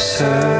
seul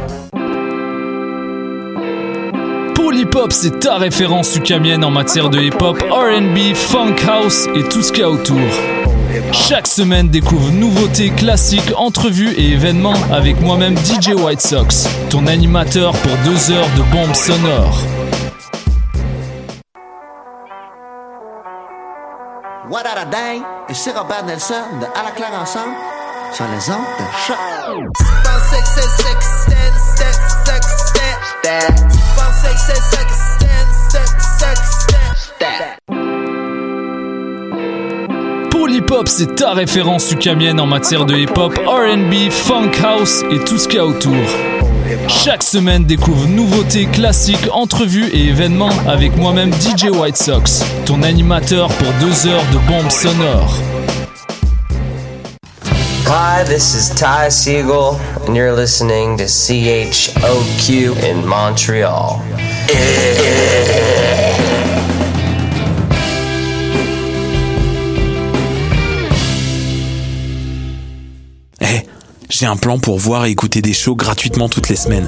Pour l'hip-hop, c'est ta référence ukamienne en matière de hip-hop, RB, funk house et tout ce qu'il y a autour. Chaque semaine, découvre nouveautés, classiques, entrevues et événements avec moi-même DJ White Sox, ton animateur pour deux heures de bombes sonores. What a! Et c'est Robert Nelson de À la claire ensemble sur les ondes de choc. Pour l'hip-hop, c'est ta référence ukamienne en matière de hip-hop, RB, funk house et tout ce qu'il y a autour. Chaque semaine, découvre nouveautés, classiques, entrevues et événements avec moi-même DJ White Sox, ton animateur pour deux heures de bombes sonores. Hi, this is Ty Siegel, and you're listening to CHOQ in Montreal. Eh, j'ai un plan pour voir et écouter des shows gratuitement toutes les semaines.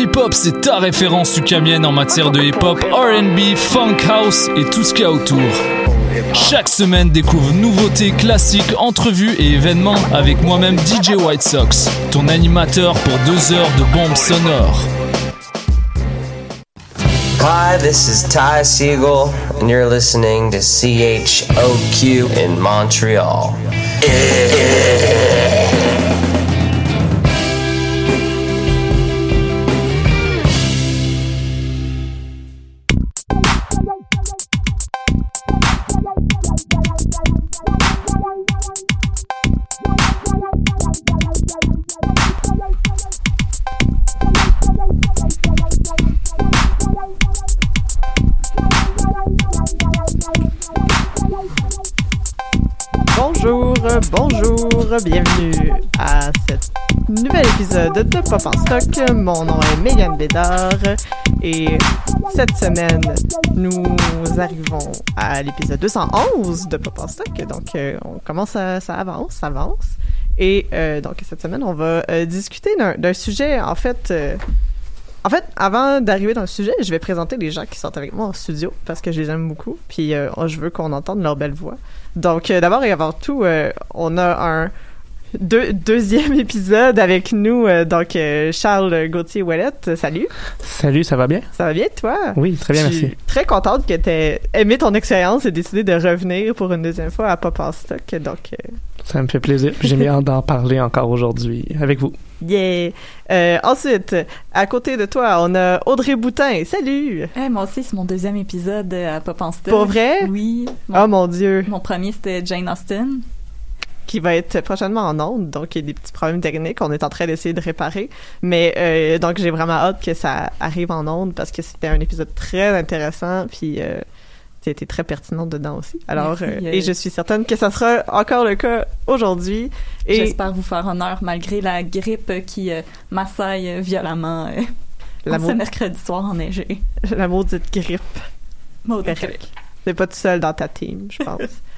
Pour l'hip-hop, c'est ta référence ukamienne en matière de hip-hop, RB, funk house et tout ce qu'il y a autour. Chaque semaine, découvre nouveautés, classiques, entrevues et événements avec moi-même DJ White Sox, ton animateur pour deux heures de bombes sonores. Hi, this is Ty Siegel, and you're listening to CHOQ in Montreal. Bonjour, bonjour, bienvenue à cet nouvel épisode de Pop en stock. Mon nom est Megan Bédard et cette semaine, nous arrivons à l'épisode 211 de Pop en stock. Donc, euh, on commence à, ça avance, ça avance. Et euh, donc, cette semaine, on va euh, discuter d'un sujet, en fait... euh, en avant d'arriver dans le sujet, je vais présenter les gens qui sont avec moi en studio parce que je les aime beaucoup. Puis euh, je veux qu'on entende leur belle voix. Donc, euh, d'abord et avant tout, euh, on a un deux- deuxième épisode avec nous. euh, donc, Charles Gauthier Ouellette, salut. Salut, ça va bien? Ça va bien, toi? Oui, très bien, Je suis merci. très contente que tu aies aimé ton expérience et décidé de revenir pour une deuxième fois à Pop en stock. Donc, euh, Ça me fait plaisir. J'ai mis hâte d'en parler encore aujourd'hui avec vous. yeah. Euh, ensuite, à côté de toi, on a Audrey Boutin. Salut! Eh, moi aussi, c'est mon deuxième épisode euh, à Pop en. Pour vrai? Oui. Oh mon Dieu! Mon premier, c'était Jane Austen. qui va être prochainement en onde. Donc, il y a des petits problèmes techniques. On est en train d'essayer de réparer. Mais euh, donc, j'ai vraiment hâte que ça arrive en onde parce que c'était un épisode très intéressant. Puis, euh, tu as été très pertinente dedans aussi. Alors, Merci, euh, euh, et je suis certaine que ça sera encore le cas aujourd'hui. Et J'espère vous faire honneur malgré la grippe qui euh, m'assaille violemment euh, La ce mercredi soir enneigé. la maudite grippe. Maudite Correct. T'es pas tout seul dans ta team, je pense.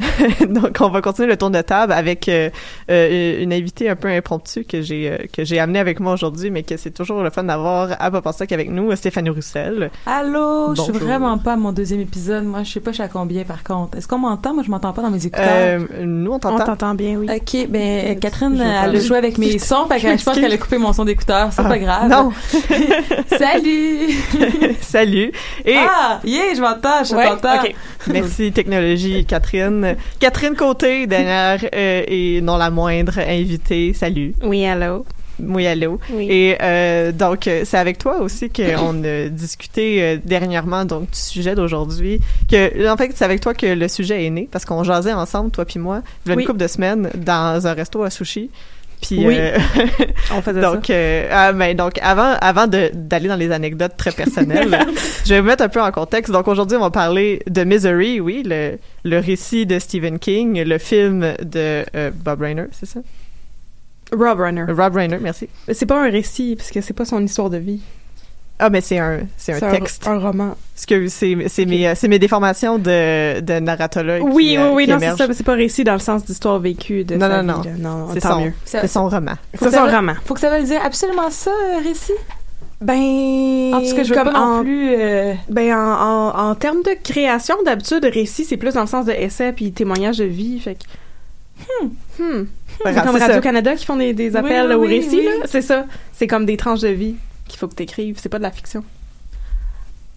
Donc, on va continuer le tour de table avec euh, euh, une invitée un peu impromptue que j'ai euh, que j'ai amenée avec moi aujourd'hui, mais que c'est toujours le fun d'avoir à Pop en Stock avec nous, Stéphanie Roussel. Allô, je suis vraiment pas à mon deuxième épisode. Moi, je sais pas je suis à combien par contre. Est-ce qu'on m'entend? Moi, je m'entends pas dans mes écouteurs. Euh, nous, on t'entend? On t'entend bien, oui. Ok, ben Catherine, elle a joué avec mes sons, fait que je pense qu'elle a coupé mon son d'écouteur. C'est Ah, pas grave. Non. Salut. Salut. Et Ah, yeah, je m'entends, je Ouais, t'entends. ok. merci technologie, Catherine. Catherine Côté, dernière euh, et non la moindre invitée. Salut. Oui, allô. Oui, allô. Oui. Et euh, donc, euh, c'est avec toi aussi qu'on a discuté euh, dernièrement donc du sujet d'aujourd'hui. Que en fait, c'est avec toi que le sujet est né parce qu'on jasait ensemble, toi puis moi, il y a Oui. une couple de semaines dans un resto à sushi. Puis Oui. euh, On faisait donc, euh, ah, ben, donc avant, avant d'aller dans les anecdotes très personnelles, je vais vous mettre un peu en contexte. Donc aujourd'hui, on va parler de Misery, oui, le, le récit de Stephen King, le film de euh, Bob Reiner, c'est ça? ça. Rob Runner. Rob Reiner, merci. C'est pas un récit, parce que c'est pas son histoire de vie. Ah, mais c'est un, c'est un texte. Un, roman. Parce que c'est, c'est mes, euh, c'est mes déformations de, de narratologue. Oui, qui, oui, euh, oui, qui non, c'est ça. mais C'est pas un récit dans le sens d'histoire vécue de Non, non, non. là. Non, C'est tant son, mieux. C'est son roman. Faut C'est son roman. Faut que ça veuille dire absolument ça, euh, récit? Ben, En tout cas, je veux pas non en- plus. euh, Ben, en, en, en termes de création, d'habitude, récit, c'est plus dans le sens de essai puis témoignage de vie. Fait que. Hmm. Hmm. C'est comme. Radio-Canada qui font des, des Oui, appels oui, au oui, récit, oui. là. C'est ça. C'est comme des tranches de vie qu'il faut que t'écrives. C'est pas de la fiction.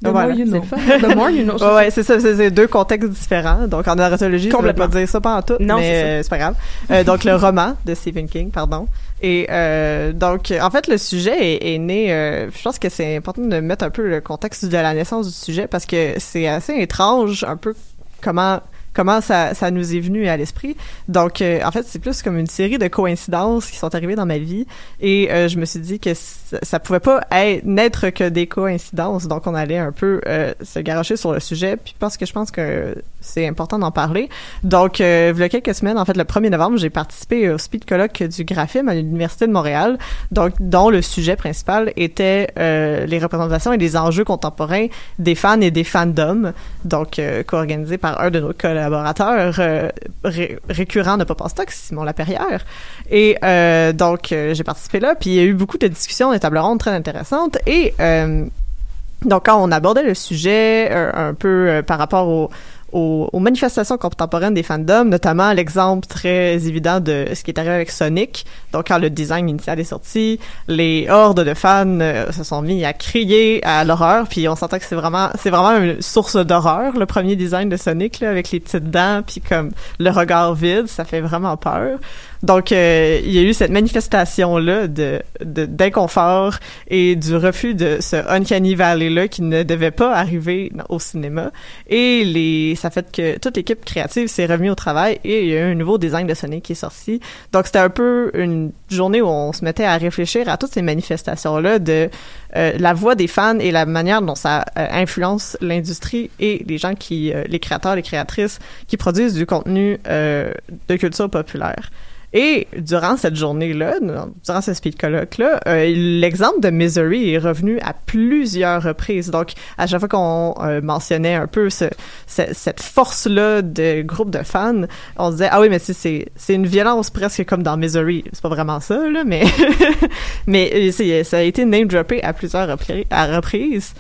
The Voilà, more you know. The more you know. Ouais, ouais, c'est ça, c'est deux contextes différents. Donc, en narratologie, veut Complètement. pas dire ça pas en tout, Non, mais c'est euh, c'est pas grave. Euh, donc, le roman de Stephen King, pardon. Et euh, donc, en fait, le sujet est, est né, euh, je pense que c'est important de mettre un peu le contexte de la naissance du sujet parce que c'est assez étrange, un peu comment comment ça, ça nous est venu à l'esprit. Donc, euh, en fait, c'est plus comme une série de coïncidences qui sont arrivées dans ma vie. Et euh, je me suis dit que ça, pouvait pas être, n'être que des coïncidences. Donc, on allait un peu euh, se garocher sur le sujet. Puis, parce que je pense que c'est important d'en parler. Donc, euh, il y a quelques semaines, en fait, le 1er novembre, j'ai participé au speed colloque du graphisme à l'Université de Montréal. Donc, dont le sujet principal était euh, les représentations et les enjeux contemporains des fans et des fandoms. Donc, euh, co-organisé par un de nos collaborateurs euh, ré- récurrents de Pop en Stock, Simon Laperrière. Et euh, donc, euh, j'ai participé là, puis il y a eu beaucoup de discussions, des tables rondes très intéressantes. Et donc, quand on abordait le sujet un peu par rapport au, aux, aux manifestations contemporaines des fandoms, notamment l'exemple très évident de ce qui est arrivé avec Sonic. Donc, quand le design initial est sorti, les hordes de fans euh, se sont mis à crier à l'horreur, puis on s'entend que c'est vraiment, c'est vraiment une source d'horreur, le premier design de Sonic, là, avec les petites dents, puis comme le regard vide, ça fait vraiment peur. Donc, euh, il y a eu cette manifestation-là de, d'inconfort et du refus de ce Uncanny Valley-là qui ne devait pas arriver au cinéma. Et les, ça fait que toute l'équipe créative s'est remise au travail et il y a eu un nouveau design de Sonic qui est sorti. Donc, c'était un peu une journée où on se mettait à réfléchir à toutes ces manifestations-là de euh, la voix des fans et la manière dont ça euh, influence l'industrie et les gens qui, euh, les créateurs, les créatrices qui produisent du contenu euh, de culture populaire. Et durant cette journée-là, durant ce speed colloque-là, euh, l'exemple de Misery est revenu à plusieurs reprises. Donc, à chaque fois qu'on euh, mentionnait un peu ce, ce- cette force-là de groupe de fans, on disait ah oui mais c'est c'est une violence presque comme dans Misery. C'est pas vraiment ça là, mais mais euh, ça a été name droppé à plusieurs à reprises.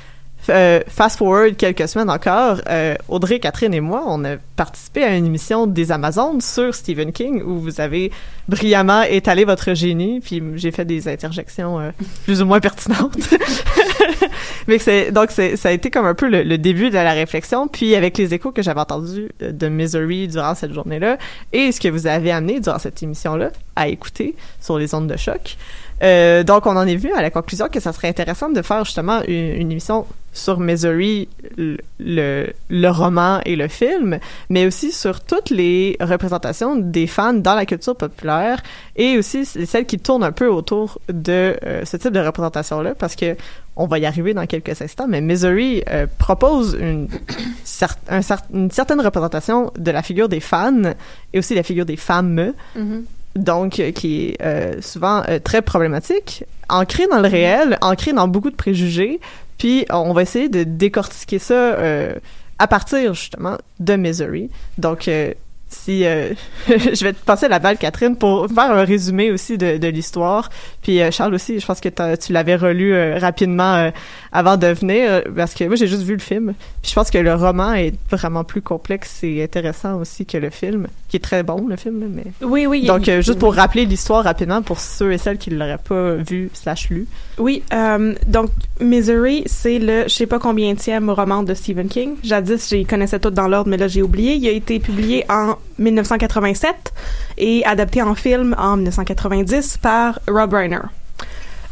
Euh, fast forward quelques semaines encore, euh, Audrey, Catherine et moi, on a participé à une émission des Amazones sur Stephen King où vous avez brillamment étalé votre génie, puis j'ai fait des interjections euh, plus ou moins pertinentes. Mais donc ça a été comme un peu le, début de la réflexion, puis avec les échos que j'avais entendus de Misery durant cette journée-là et ce que vous avez amené durant cette émission-là à écouter sur les ondes de choc. Donc, on en est venu à la conclusion que ça serait intéressant de faire justement une émission sur Misery, le, le, le roman et le film, mais aussi sur toutes les représentations des fans dans la culture populaire et aussi celles qui tournent un peu autour de euh, ce type de représentation-là, parce que on va y arriver dans quelques instants, mais Misery euh, propose une, cer- un cer- une certaine représentation de la figure des fans et aussi la figure des femmes Mhm. donc euh, qui est euh, souvent euh, très problématique, ancré dans le réel, ancré dans beaucoup de préjugés, puis on va essayer de décortiquer ça euh, à partir justement de Misery. Donc euh, si euh, je vais te passer la balle Catherine pour faire un résumé aussi de, de l'histoire puis euh, Charles aussi je pense que tu l'avais relu euh, rapidement avant de venir parce que moi j'ai juste vu le film puis je pense que le roman est vraiment plus complexe et intéressant aussi que le film qui est très bon le film mais Oui, oui. donc, juste pour oui. rappeler l'histoire rapidement pour ceux et celles qui ne l'auraient pas vu slash lu. Oui, donc Misery, c'est le je sais pas combien roman de Stephen King. Jadis, j'y connaissais tout dans l'ordre, mais là j'ai oublié. Il a été publié en 1987 et adapté en film en 1990 par Rob Reiner.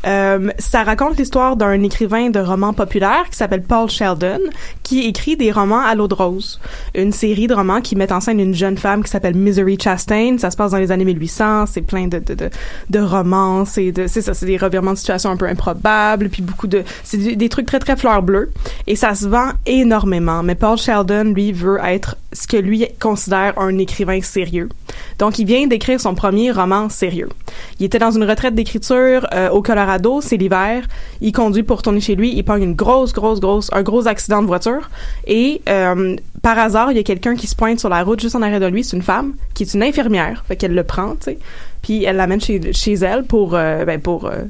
Euh, ça raconte l'histoire d'un écrivain de romans populaires qui s'appelle Paul Sheldon, qui écrit des romans à l'eau de rose. Une série de romans qui met en scène une jeune femme qui s'appelle Misery Chastain. Ça se passe dans les années 1800. C'est plein de, de, de, de romances et de, c'est ça, c'est des revirements de situation un peu improbables, puis beaucoup de, c'est des, des trucs très, très fleurs bleues. Et ça se vend énormément. Mais Paul Sheldon, lui, veut être ce que lui considère un écrivain sérieux. Donc, il vient d'écrire son premier roman sérieux. Il était dans une retraite d'écriture euh, au Colorado, c'est l'hiver. Il conduit pour retourner chez lui, il pogne une grosse, grosse, grosse, un gros accident de voiture. Et euh, par hasard, il y a quelqu'un qui se pointe sur la route juste en arrière de lui, c'est une femme qui est une infirmière, fait qu'elle le prend, tu sais. Puis elle l'amène chez, chez elle pour, euh, ben, pour euh,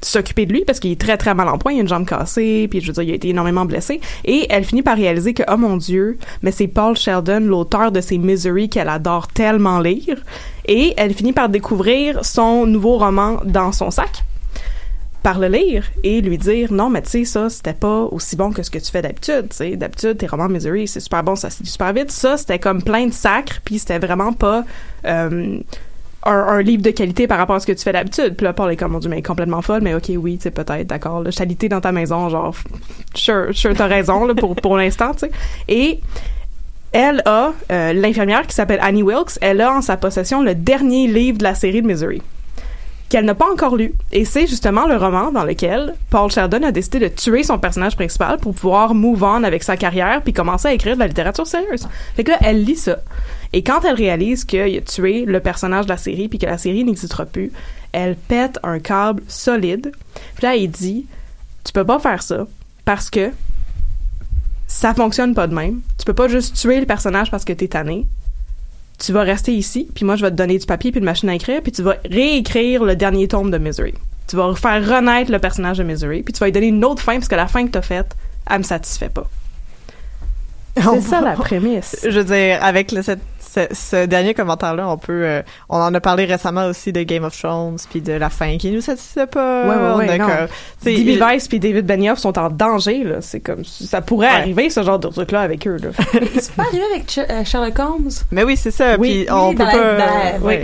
s'occuper de lui parce qu'il est très très mal en point, il a une jambe cassée, puis je veux dire, il a été énormément blessé. Et elle finit par réaliser que, oh mon Dieu, mais c'est Paul Sheldon, l'auteur de ces Misery qu'elle adore tellement lire. Et elle finit par découvrir son nouveau roman dans son sac par le lire et lui dire non mais tu sais ça c'était pas aussi bon que ce que tu fais d'habitude tu sais d'habitude tes romans Misery c'est super bon ça se lit super vite ça c'était comme plein de sacres puis c'était vraiment pas euh, un, livre de qualité par rapport à ce que tu fais d'habitude. Puis là, Paul est comme, mon Dieu, mais complètement folle, mais ok, oui, sais, peut-être, d'accord. là, Je t'alité dans ta maison, genre, sure, sure, t'as raison, pour, pour l'instant, tu sais. Et elle a, euh, l'infirmière qui s'appelle Annie Wilkes, elle a en sa possession le dernier livre de la série de Misery qu'elle n'a pas encore lu. Et c'est justement le roman dans lequel Paul Sheldon a décidé de tuer son personnage principal pour pouvoir move on avec sa carrière puis commencer à écrire de la littérature sérieuse. Fait que là, elle lit ça. Et quand elle réalise qu'il a tué le personnage de la série puis que la série n'existera plus, elle pète un câble solide. Puis là, il dit, tu peux pas faire ça parce que ça fonctionne pas de même. Tu peux pas juste tuer le personnage parce que t'es tanné tu vas rester ici, puis moi, je vais te donner du papier puis une machine à écrire, puis tu vas réécrire le dernier tome de Misery. Tu vas faire renaître le personnage de Misery, puis tu vas lui donner une autre fin, parce que la fin que t'as faite, elle me satisfait pas. C'est ça la prémisse. Je veux dire, avec le- cette- ce, ce dernier commentaire-là, on peut, euh, on en a parlé récemment aussi de Game of Thrones puis de la fin qui nous satisfait pas. Ouais, ouais, ouais, non. il- Weiss puis David Benioff sont en danger, là. C'est comme, ça pourrait Ouais. arriver, ce genre de truc-là, avec eux, là. C'est pas arrivé avec Ch- euh, Sherlock Holmes? Mais oui, c'est ça. Oui, puis on oui, peut pas. la- oui.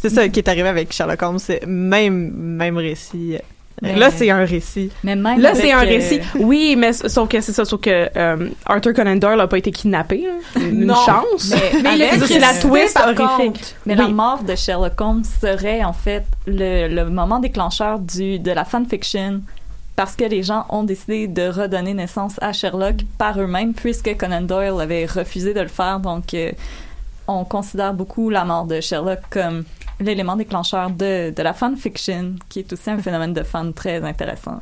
C'est ça qui est arrivé avec Sherlock Holmes. C'est même même récit. Mais- Là, c'est un récit. Mais même Là, c'est un euh, récit. Oui, mais sauf que c'est ça, sauf que euh, Arthur Conan Doyle a pas été kidnappé. Une Non. chance. Mais, c'est la twist par horrifique. Mais la mort de Sherlock Holmes serait en fait le, le moment déclencheur du, de la fanfiction parce que les gens ont décidé de redonner naissance à Sherlock par eux-mêmes puisque Conan Doyle avait refusé de le faire. Donc, euh, on considère beaucoup la mort de Sherlock comme l'élément déclencheur de, de la fanfiction, qui est aussi un phénomène de fan très intéressant.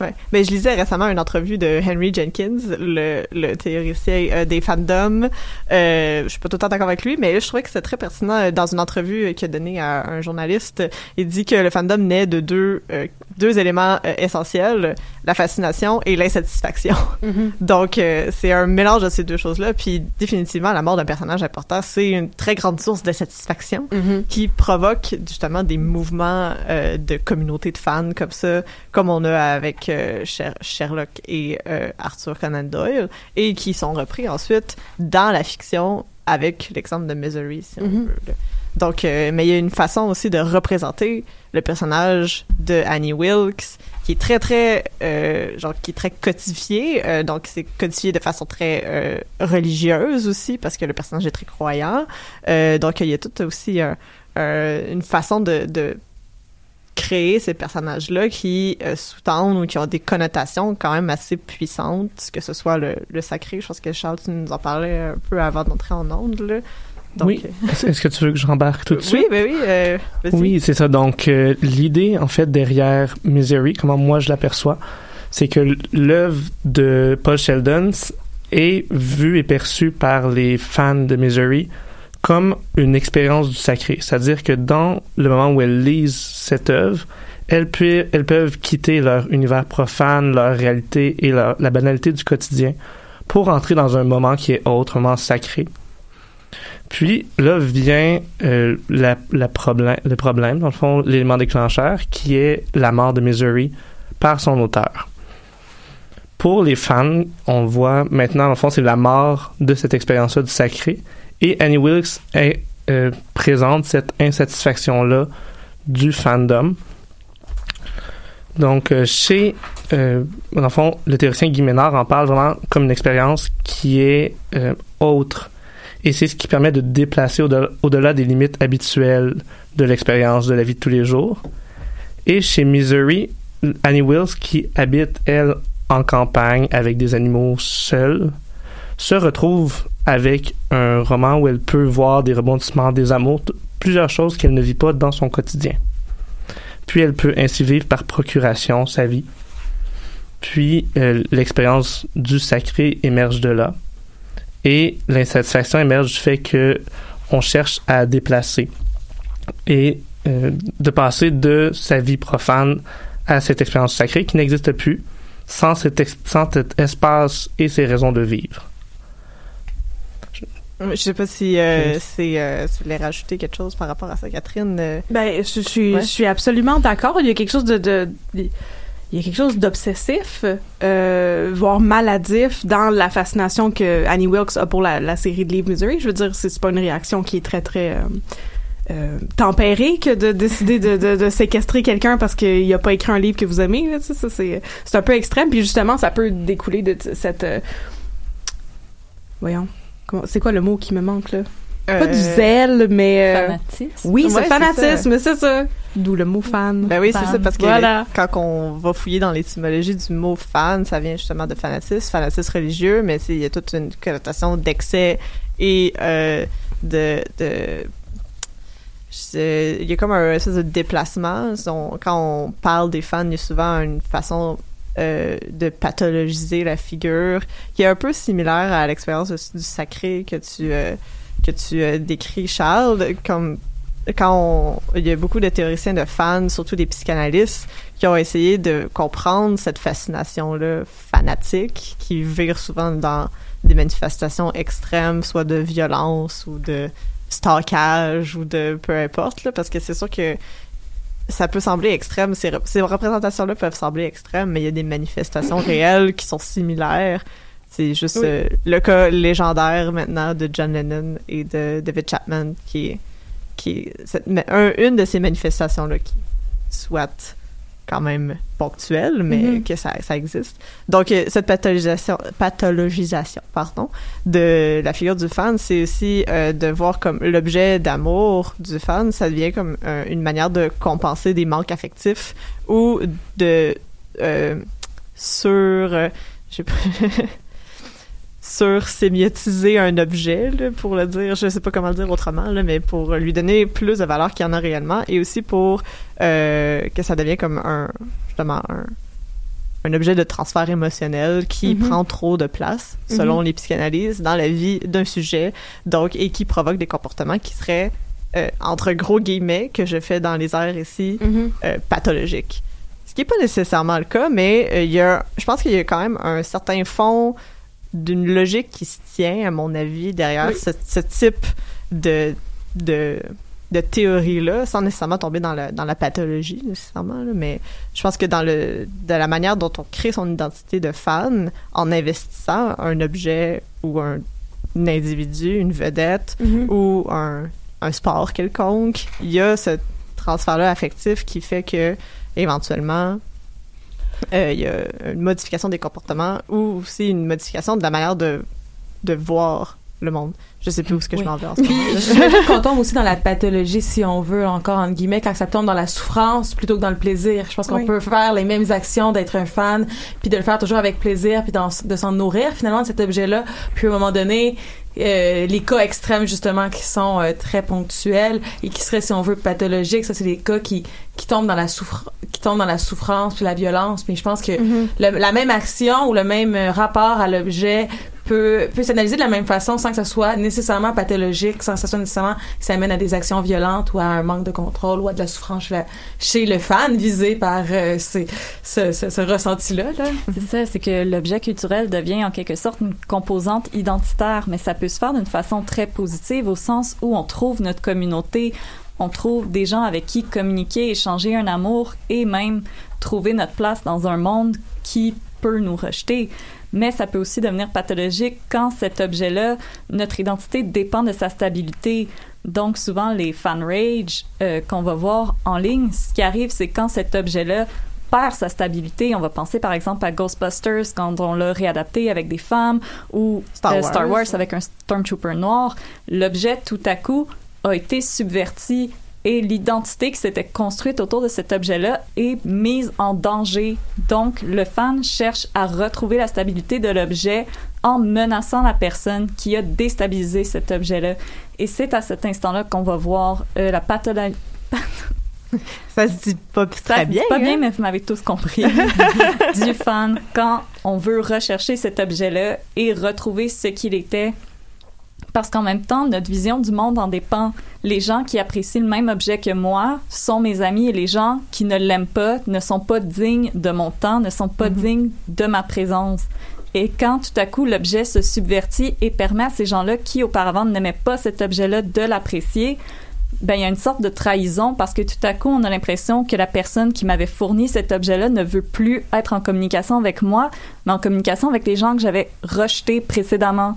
Ouais. Mais je lisais récemment une entrevue de Henry Jenkins, le, le théoricien euh, des fandoms. Euh, je suis pas tout le temps d'accord avec lui, mais je trouvais que c'était très pertinent euh, dans une entrevue euh, qu'il a donnée à un journaliste. Il dit que le fandom naît de deux euh, deux éléments euh, essentiels la fascination et l'insatisfaction. Mhm. Donc euh, c'est un mélange de ces deux choses-là. Puis définitivement, la mort d'un personnage important, c'est une très grande source d'insatisfaction Mhm. qui provoque justement des mouvements euh, de communauté de fans comme ça, comme on a avec euh, Sher- Sherlock et euh, Arthur Conan Doyle, et qui sont repris ensuite dans la fiction avec l'exemple de Misery, si on Mhm. veut. Donc, mais il y a une façon aussi de représenter le personnage de Annie Wilkes qui est très très euh, genre qui est très codifié euh, donc c'est codifié de façon très euh, religieuse aussi parce que le personnage est très croyant donc il y a tout aussi un- un- une façon de, de créer ces personnages-là qui euh, sous-tendent ou qui ont des connotations quand même assez puissantes, que ce soit le, le sacré. Je pense que Charles, tu nous en parlais un peu avant d'entrer en onde. Là. Donc, oui. Est-ce est-ce que tu veux que je rembarque tout de euh, suite? Oui, ben oui. euh. Oui, c'est ça. Donc, euh, l'idée, en fait, derrière Misery, comment moi je l'aperçois, c'est que l'œuvre de Paul Sheldon est vue et perçue par les fans de Misery comme une expérience du sacré. C'est-à-dire que dans le moment où elles lisent cette œuvre, elles, peuvent quitter leur univers profane, leur réalité et la banalité du quotidien pour entrer dans un moment qui est autre, un moment sacré. Puis là vient euh, le problème, dans le fond, l'élément déclencheur, qui est la mort de Misery par son auteur. Pour les fans, on voit maintenant, dans le fond, c'est la mort de cette expérience-là du sacré. Et Annie Wilkes euh, présente cette insatisfaction-là du fandom. Donc, euh, chez, euh, dans le fond, le théoricien Guy Ménard en parle vraiment comme une expérience qui est autre. Et c'est ce qui permet de déplacer au-delà au-delà des limites habituelles de l'expérience de la vie de tous les jours. Et chez Misery, Annie Wills, qui habite, elle, en campagne avec des animaux seuls, se retrouve avec un roman où elle peut voir des rebondissements, des amours, plusieurs choses qu'elle ne vit pas dans son quotidien. Puis elle peut ainsi vivre par procuration sa vie. Puis euh, l'expérience du sacré émerge de là. Et l'insatisfaction émerge du fait que on cherche à déplacer et euh, de passer de sa vie profane à cette expérience sacrée qui n'existe plus sans cet, sans cet espace et ses raisons de vivre. Je sais pas si euh, Oui. euh, tu voulais rajouter quelque chose par rapport à ça, Catherine. euh. Ben, je, je suis, Ouais. je suis absolument d'accord. Il y a quelque chose de, de- il y a quelque chose d'obsessif, euh, voire maladif dans la fascination que Annie Wilkes a pour la, la série de livres Misery. Je veux dire, c'est pas une réaction qui est très très euh, euh, tempérée que de décider de, de, de séquestrer quelqu'un parce qu'il a pas écrit un livre que vous aimez. Là, ça c'est c'est un peu extrême. Puis justement, ça peut découler de t- cette euh, voyons. C'est quoi le mot qui me manque là? Pas du Euh, zèle, mais euh, Fanatisme. Oui, Ouais, c'est c'est fanatisme, c'est ça. D'où le mot fan. Ben oui, c'est ça, parce que Voilà. quand on va fouiller dans l'étymologie du mot fan, ça vient justement de fanatisme, fanatisme religieux, mais il y a toute une connotation d'excès et euh, de... il y a comme un espèce de déplacement. On- quand on parle des fans, il y a souvent une façon euh, de pathologiser la figure. Qui est un peu similaire à l'expérience du sacré que tu euh, que tu euh, décris Charles. Comme quand il y a beaucoup de théoriciens de fans, surtout des psychanalystes, qui ont essayé de comprendre cette fascination-là fanatique qui vire souvent dans des manifestations extrêmes, soit de violence ou de stalkage ou de peu importe, là, parce que c'est sûr que ça peut sembler extrême, ces, rep- ces représentations-là peuvent sembler extrêmes, mais il y a des manifestations réelles qui sont similaires. C'est juste Oui. euh, le cas légendaire maintenant de John Lennon et de David Chapman qui est qui est cette- mais un- une de ces manifestations-là qui soit quand même ponctuelle, mais Mhm. que ça, ça existe. Donc, euh, cette pathologisation, pathologisation pardon, de la figure du fan, c'est aussi euh, de voir comme l'objet d'amour du fan, ça devient comme euh, une manière de compenser des manques affectifs ou de euh, sur... euh, je sais pas... sur sémiotiser un objet, là, pour le dire, je sais pas comment le dire autrement, là, mais pour lui donner plus de valeur qu'il y en a réellement, et aussi pour euh, que ça devienne comme un, justement, un, un objet de transfert émotionnel qui Mhm. prend trop de place, selon Mhm. les psychanalyses, dans la vie d'un sujet, donc, et qui provoque des comportements qui seraient, euh, entre gros guillemets, que je fais dans les airs ici, Mhm. euh, pathologiques. Ce qui n'est pas nécessairement le cas, mais il y a, je pense qu'il y a quand même un certain fond d'une logique qui se tient, à mon avis, derrière Oui. ce, ce type de, de, de théorie-là, sans nécessairement tomber dans, la dans la pathologie, nécessairement. là, mais je pense que dans le de la manière dont on crée son identité de fan, en investissant un objet ou un, un individu, une vedette, Mhm. ou un un sport quelconque, il y a ce transfert-là affectif qui fait que éventuellement il y a une modification des comportements ou aussi une modification de la manière de de voir le monde. Je sais plus où ce que Oui. je m'en vais en ce moment. j'imagine qu'on tombe aussi dans la pathologie, si on veut, encore entre guillemets, quand ça tombe dans la souffrance plutôt que dans le plaisir. Je pense qu'on Oui. peut faire les mêmes actions d'être un fan, puis de le faire toujours avec plaisir, puis de s'en nourrir finalement de cet objet-là. Puis à un moment donné, euh, les cas extrêmes justement qui sont euh, très ponctuels et qui seraient, si on veut, pathologiques, ça c'est des cas qui qui tombent dans la souffrance, qui tombent dans la souffrance puis la violence. Puis je pense que Mm-hmm. le- la même action ou le même euh, rapport à l'objet peut, peut s'analyser de la même façon sans que ça soit nécessairement pathologique, sans que ça soit nécessairement que ça amène à des actions violentes ou à un manque de contrôle ou à de la souffrance chez, le fan visé par euh, ce, ce, ce ressenti-là. Là. C'est ça, c'est que l'objet culturel devient en quelque sorte une composante identitaire, mais ça peut se faire d'une façon très positive au sens où on trouve notre communauté, on trouve des gens avec qui communiquer, échanger un amour et même trouver notre place dans un monde qui peut nous rejeter. Mais ça peut aussi devenir pathologique quand cet objet-là, notre identité dépend de sa stabilité. Donc souvent les fan rage euh, qu'on va voir en ligne, ce qui arrive, c'est quand cet objet-là perd sa stabilité. On va penser par exemple à Ghostbusters quand on l'a réadapté avec des femmes ou Star euh, Wars. Star Wars avec un Stormtrooper noir. L'objet tout à coup a été subverti et l'identité qui s'était construite autour de cet objet-là est mise en danger. Donc, le fan cherche à retrouver la stabilité de l'objet en menaçant la personne qui a déstabilisé cet objet-là. Et c'est à cet instant-là qu'on va voir euh, la pathologie. Ça se dit pas Ça très se dit bien. pas hein? bien, mais vous m'avez tous compris. du fan quand on veut rechercher cet objet-là et retrouver ce qu'il était. Parce qu'en même temps, notre vision du monde en dépend. Les gens qui apprécient le même objet que moi sont mes amis et les gens qui ne l'aiment pas ne sont pas dignes de mon temps, ne sont pas dignes de ma présence. Et quand tout à coup l'objet se subvertit et permet à ces gens-là qui auparavant n'aimaient pas cet objet-là de l'apprécier, ben il y a une sorte de trahison parce que tout à coup on a l'impression que la personne qui m'avait fourni cet objet-là ne veut plus être en communication avec moi, mais en communication avec les gens que j'avais rejetés précédemment.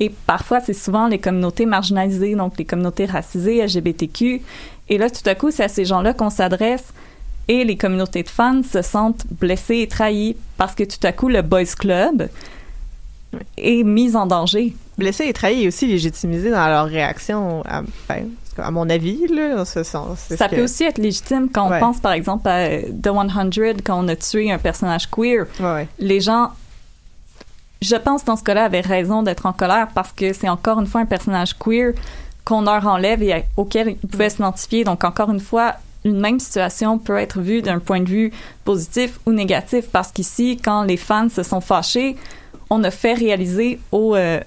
Et parfois, c'est souvent les communautés marginalisées, donc les communautés racisées, LGBTQ. Et là, tout à coup, c'est à ces gens-là qu'on s'adresse. Et les communautés de fans se sentent blessées et trahies parce que tout à coup, le Boys Club est mis en danger. Blessés et trahis et aussi légitimisés dans leur réaction, à, ben, à mon avis, là, dans ce sens. Ça peut aussi être légitime quand Ouais. on pense, par exemple, à The 100, quand on a tué un personnage queer. Ouais, ouais. Les gens, je pense, dans ce cas-là, avaient raison d'être en colère parce que c'est encore une fois un personnage queer qu'on leur enlève et auquel ils pouvaient s'identifier. Donc, encore une fois, une même situation peut être vue d'un point de vue positif ou négatif parce qu'ici, quand les fans se sont fâchés, on a fait réaliser aux, euh,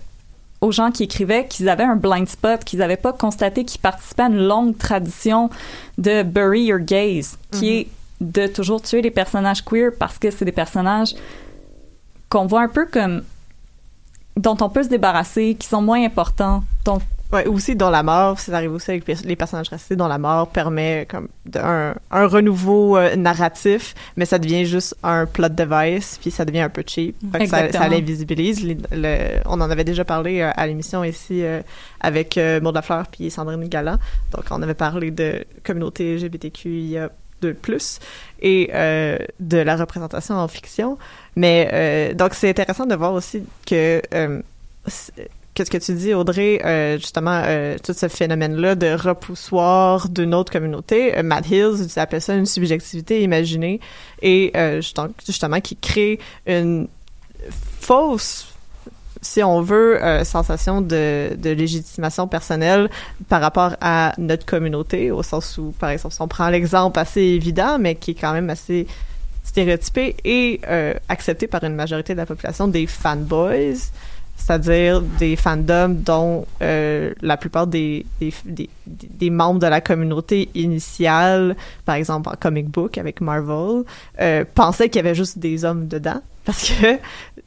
aux gens qui écrivaient qu'ils avaient un blind spot, qu'ils n'avaient pas constaté qu'ils participaient à une longue tradition de bury your gays, qui Mhm. est de toujours tuer les personnages queer parce que c'est des personnages qu'on voit un peu comme dont on peut se débarrasser, qui sont moins importants. Donc, Ouais, aussi dont la mort, ça arrive aussi avec les- personnages racisés, dont la mort permet comme un, un renouveau euh, narratif, mais ça devient juste un plot device, puis ça devient un peu cheap. Fait que ça, l'invisibilise. Le- on en avait déjà parlé euh, à l'émission ici euh, avec Maud Lafleur puis Sandrine Galland. Donc on avait parlé de communauté LGBTQIA de plus et euh, de la représentation en fiction. Mais euh, donc c'est intéressant de voir aussi que euh, c'est- qu'est-ce que tu dis, Audrey, euh, justement, tout ce phénomène-là de repoussoir d'une autre communauté. Matt Hills, il appelle ça une subjectivité imaginée et justement qui crée une fausse si on veut, euh, sensation de, de légitimation personnelle par rapport à notre communauté, au sens où, par exemple, si on prend l'exemple assez évident, mais qui est quand même assez stéréotypé et euh, accepté par une majorité de la population, des fanboys, c'est-à-dire des fandoms dont euh, la plupart des, des, des, des membres de la communauté initiale, par exemple en comic book avec Marvel, euh, pensaient qu'il y avait juste des hommes dedans. Parce que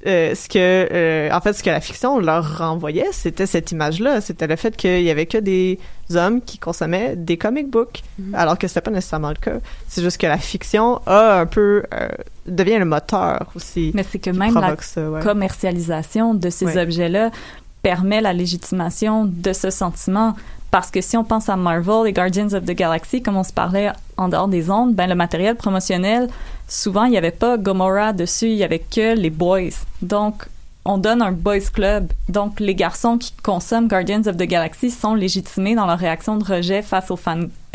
euh, ce que euh, en fait ce que la fiction leur renvoyait, c'était cette image-là, c'était le fait qu'il y avait que des hommes qui consommaient des comic books, alors que c'était pas nécessairement le cas. C'est juste que la fiction a un peu euh, devient le moteur aussi. Mais c'est que même la provoque ça, ouais. commercialisation de ces Ouais. objets-là permet la légitimation de ce sentiment Parce que si on pense à Marvel et Guardians of the Galaxy, comme on se parlait en dehors des ondes, ben le matériel promotionnel, souvent il n'y avait pas Gomorrah dessus, il y avait que les boys. Donc on donne un boys club. Donc les garçons qui consomment Guardians of the Galaxy sont légitimés dans leur réaction de rejet face aux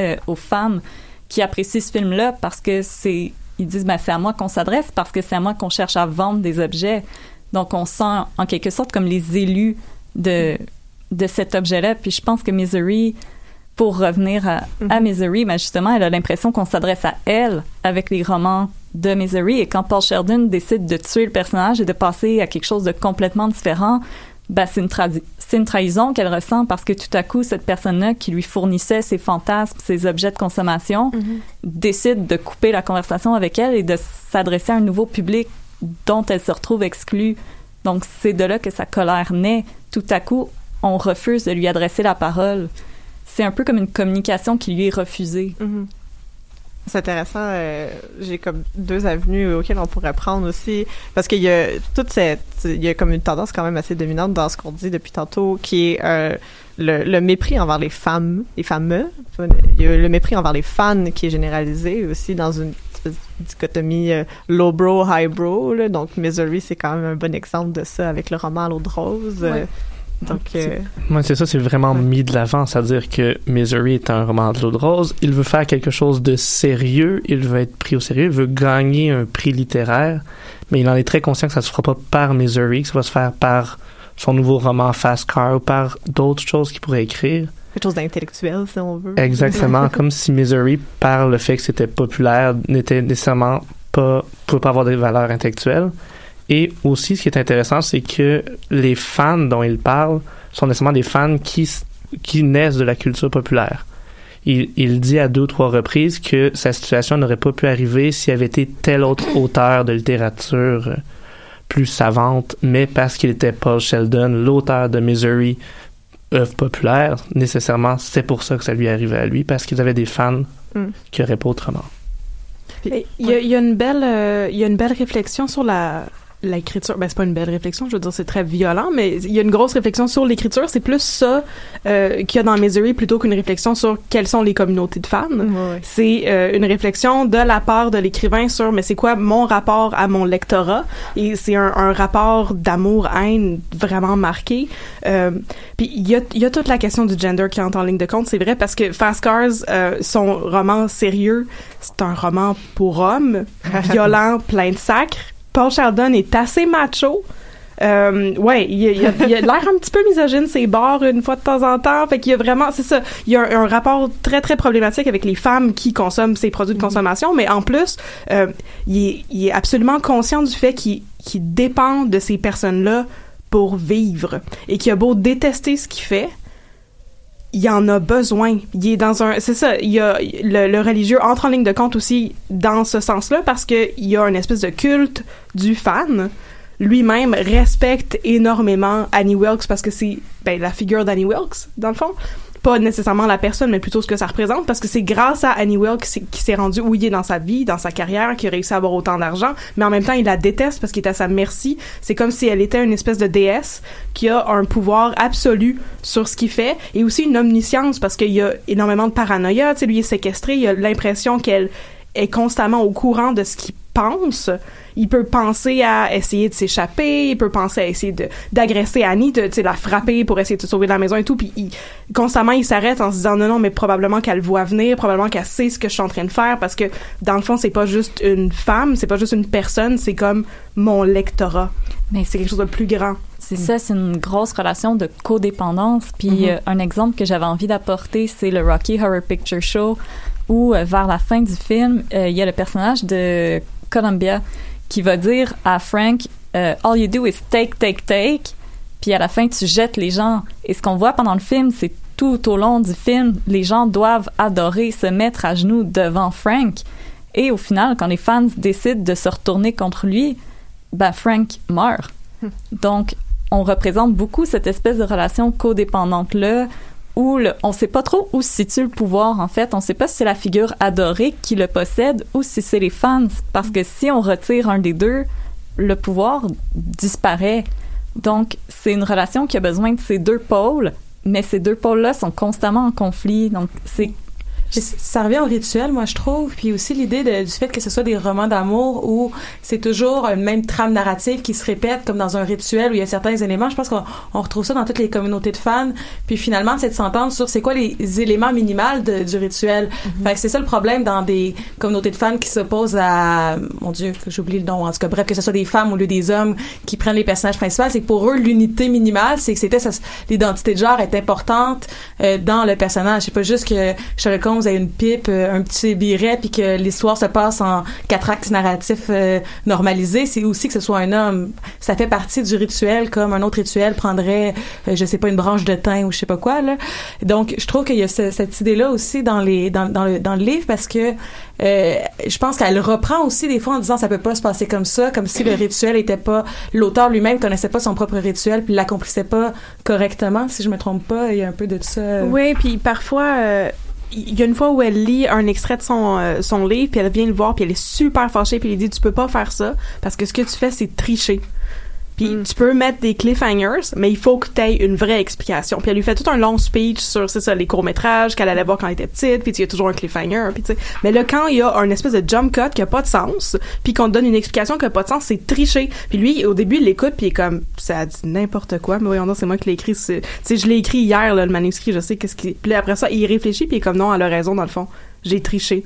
euh, aux femmes qui apprécient ce film-là parce que c'est ils disent ben c'est à moi qu'on s'adresse parce que c'est à moi qu'on cherche à vendre des objets. Donc on sent en quelque sorte comme les élus de de cet objet-là. Puis je pense que Misery, pour revenir à, à Misery, ben justement, elle a l'impression qu'on s'adresse à elle avec les romans de Misery. Et quand Paul Sheldon décide de tuer le personnage et de passer à quelque chose de complètement différent, ben c'est une, une trahison qu'elle ressent parce que tout à coup, cette personne-là qui lui fournissait ses fantasmes, ses objets de consommation, décide de couper la conversation avec elle et de s'adresser à un nouveau public dont elle se retrouve exclue. Donc, c'est de là que sa colère naît. Tout à coup, on refuse de lui adresser la parole. C'est un peu comme une communication qui lui est refusée. Mhm. C'est intéressant. euh, J'ai comme deux avenues auxquelles on pourrait prendre aussi, parce qu'il y a toute cette, il y a comme une tendance quand même assez dominante dans ce qu'on dit depuis tantôt, qui est euh, le, le mépris envers les femmes, les femmes. Il y a le mépris envers les fans qui est généralisé aussi dans une dichotomie euh, low bro, high bro. Là. Donc Misery, c'est quand même un bon exemple de ça avec le roman L'eau de rose. Ouais. Donc, euh, Moi, c'est ça, c'est vraiment mis de l'avant, c'est-à-dire que Misery est un roman de l'eau de rose. Il veut faire quelque chose de sérieux, il veut être pris au sérieux, il veut gagner un prix littéraire, mais il en est très conscient que ça se fera pas par Misery, que ça va se faire par son nouveau roman Fast Car ou par d'autres choses qu'il pourrait écrire. quelque chose d'intellectuel, si on veut. Exactement, comme si Misery, par le fait que c'était populaire, n'était nécessairement pas, pouvait pas avoir des valeurs intellectuelles. Et aussi, ce qui est intéressant, c'est que les fans dont il parle sont nécessairement des fans qui, s- qui naissent de la culture populaire. Il, il dit à deux ou trois reprises que sa situation n'aurait pas pu arriver s'il avait été tel autre auteur de littérature euh, plus savante, mais parce qu'il était Paul Sheldon, l'auteur de Misery, œuvre populaire, nécessairement, c'est pour ça que ça lui arrivait à lui, parce qu'ils avaient des fans Mm. qui n'auraient pas autrement. Il y, a, il y a une belle, euh, il y a une belle réflexion sur la l'écriture. Ben c'est pas une belle réflexion, je veux dire c'est très violent, mais il y a une grosse réflexion sur l'écriture. C'est plus ça euh, qu'il y a dans Misery plutôt qu'une réflexion sur quelles sont les communautés de fans. C'est euh, une réflexion de la part de l'écrivain sur mais c'est quoi mon rapport à mon lectorat? Et c'est un, un rapport d'amour-haine vraiment marqué. Euh, Puis il y a, il y a toute la question du gender qui entre en ligne de compte, c'est vrai parce que Fast Cars, euh, son roman sérieux, c'est un roman pour hommes, violent, plein de sacres. Paul Sheldon est assez macho. Euh, ouais, il, a- il l'air un petit peu misogyne, ses bords une fois de temps en temps. Fait qu'il y a vraiment, c'est ça, il y a un, un rapport très très problématique avec les femmes qui consomment ces produits de consommation, mais en plus, euh, il, est, il est absolument conscient du fait qu'il qu'il dépend de ces personnes-là pour vivre et qu'il a beau détester ce qu'il fait, il en a besoin. Il est dans un, c'est ça. Il y a le, religieux entre en ligne de compte aussi dans ce sens-là parce que il y a une espèce de culte du fan. Lui-même respecte énormément Annie Wilkes parce que c'est ben, la figure d'Annie Wilkes dans le fond. Pas nécessairement la personne, mais plutôt ce que ça représente, parce que c'est grâce à Annie Wilkes qui s'est- qui rendu où il est dans sa vie, dans sa carrière, qui a réussi à avoir autant d'argent, mais en même temps, il la déteste parce qu'il est à sa merci. C'est comme si elle était une espèce de déesse qui a un pouvoir absolu sur ce qu'il fait, et aussi une omniscience, parce qu'il y a énormément de paranoïa, tu sais, lui est séquestré, il a l'impression qu'elle est constamment au courant de ce qu'il pense. Il peut penser à essayer de s'échapper, il peut penser à essayer d'agresser Annie, de la frapper pour essayer de se sauver de la maison et tout. Puis il- constamment il s'arrête en se disant non non mais probablement qu'elle voit venir, probablement qu'elle sait ce que je suis en train de faire parce que dans le fond c'est pas juste une femme, c'est pas juste une personne, c'est comme mon lectorat. Mais c'est quelque chose de plus grand. C'est ça, c'est une grosse relation de codépendance. Puis Mhm. euh, un exemple que j'avais envie d'apporter, c'est le Rocky Horror Picture Show, où euh, vers la fin du film, euh, il y a le personnage de Columbia qui va dire à Frank, euh, All you do is take, take, take. Puis à la fin, tu jettes les gens. Et ce qu'on voit pendant le film, c'est tout au long du film, les gens doivent adorer, se mettre à genoux devant Frank. Et au final, quand les fans décident de se retourner contre lui, ben Frank meurt. Donc, on représente beaucoup cette espèce de relation codépendante-là où on sait pas trop où se situe le pouvoir, en fait. On sait pas si c'est la figure adorée qui le possède ou si c'est les fans. Parce que si on retire un des deux, le pouvoir disparaît. Donc, c'est une relation qui a besoin de ces deux pôles, mais ces deux pôles-là sont constamment en conflit. Donc, c'est ça revient au rituel, moi, je trouve. Puis aussi l'idée du fait que ce soit des romans d'amour où c'est toujours une même trame narrative qui se répète comme dans un rituel où il y a certains éléments. Je pense qu'on on retrouve ça dans toutes les communautés de fans. Puis finalement, c'est de s'entendre sur c'est quoi les éléments minimaux de- du rituel. Fait que c'est ça le problème dans des communautés de fans qui s'opposent à, mon Dieu, que j'oublie le nom. En tout cas, bref, que ce soit des femmes au lieu des hommes qui prennent les personnages principaux, c'est que pour eux, l'unité minimale, c'est que c'était l'identité de genre est importante euh, dans le personnage. C'est pas juste que Sherlock Holmes une pipe, euh, un petit biret, puis que l'histoire se passe en quatre actes narratifs euh, normalisés. C'est aussi que ce soit un homme. Ça fait partie du rituel, comme un autre rituel prendrait, euh, je sais pas, une branche de thym ou je sais pas quoi là. Donc, je trouve qu'il y a ce- cette idée-là aussi dans les dans, dans le livre parce que euh, je pense qu'elle reprend aussi des fois en disant ça peut pas se passer comme ça, comme si le rituel était pas l'auteur lui-même connaissait pas son propre rituel puis l'accomplissait pas correctement. Si je me trompe pas, il y a un peu de ça. Oui, puis parfois, il y a une fois où elle lit un extrait de son, euh, son livre, puis elle vient le voir, puis elle est super fâchée, puis elle dit Tu peux pas faire ça, parce que ce que tu fais, c'est tricher. Puis tu peux mettre des cliffhangers, mais il faut que tu aies une vraie explication. Puis elle lui fait tout un long speech sur, c'est ça, les courts-métrages qu'elle allait voir quand elle était petite, puis il y a toujours un cliffhanger, puis tu sais. Mais là, quand il y a un espèce de jump cut qui a pas de sens, puis qu'on te donne une explication qui a pas de sens, c'est tricher. Puis lui, au début, il l'écoute, puis il est comme, ça dit n'importe quoi, mais voyons donc, c'est moi qui l'ai écrit. Tu sais, je l'ai écrit hier, là, le manuscrit, je sais qu'est-ce qui... Puis là, après ça, il réfléchit, puis il est comme, non, elle a raison, dans le fond. J'ai triché.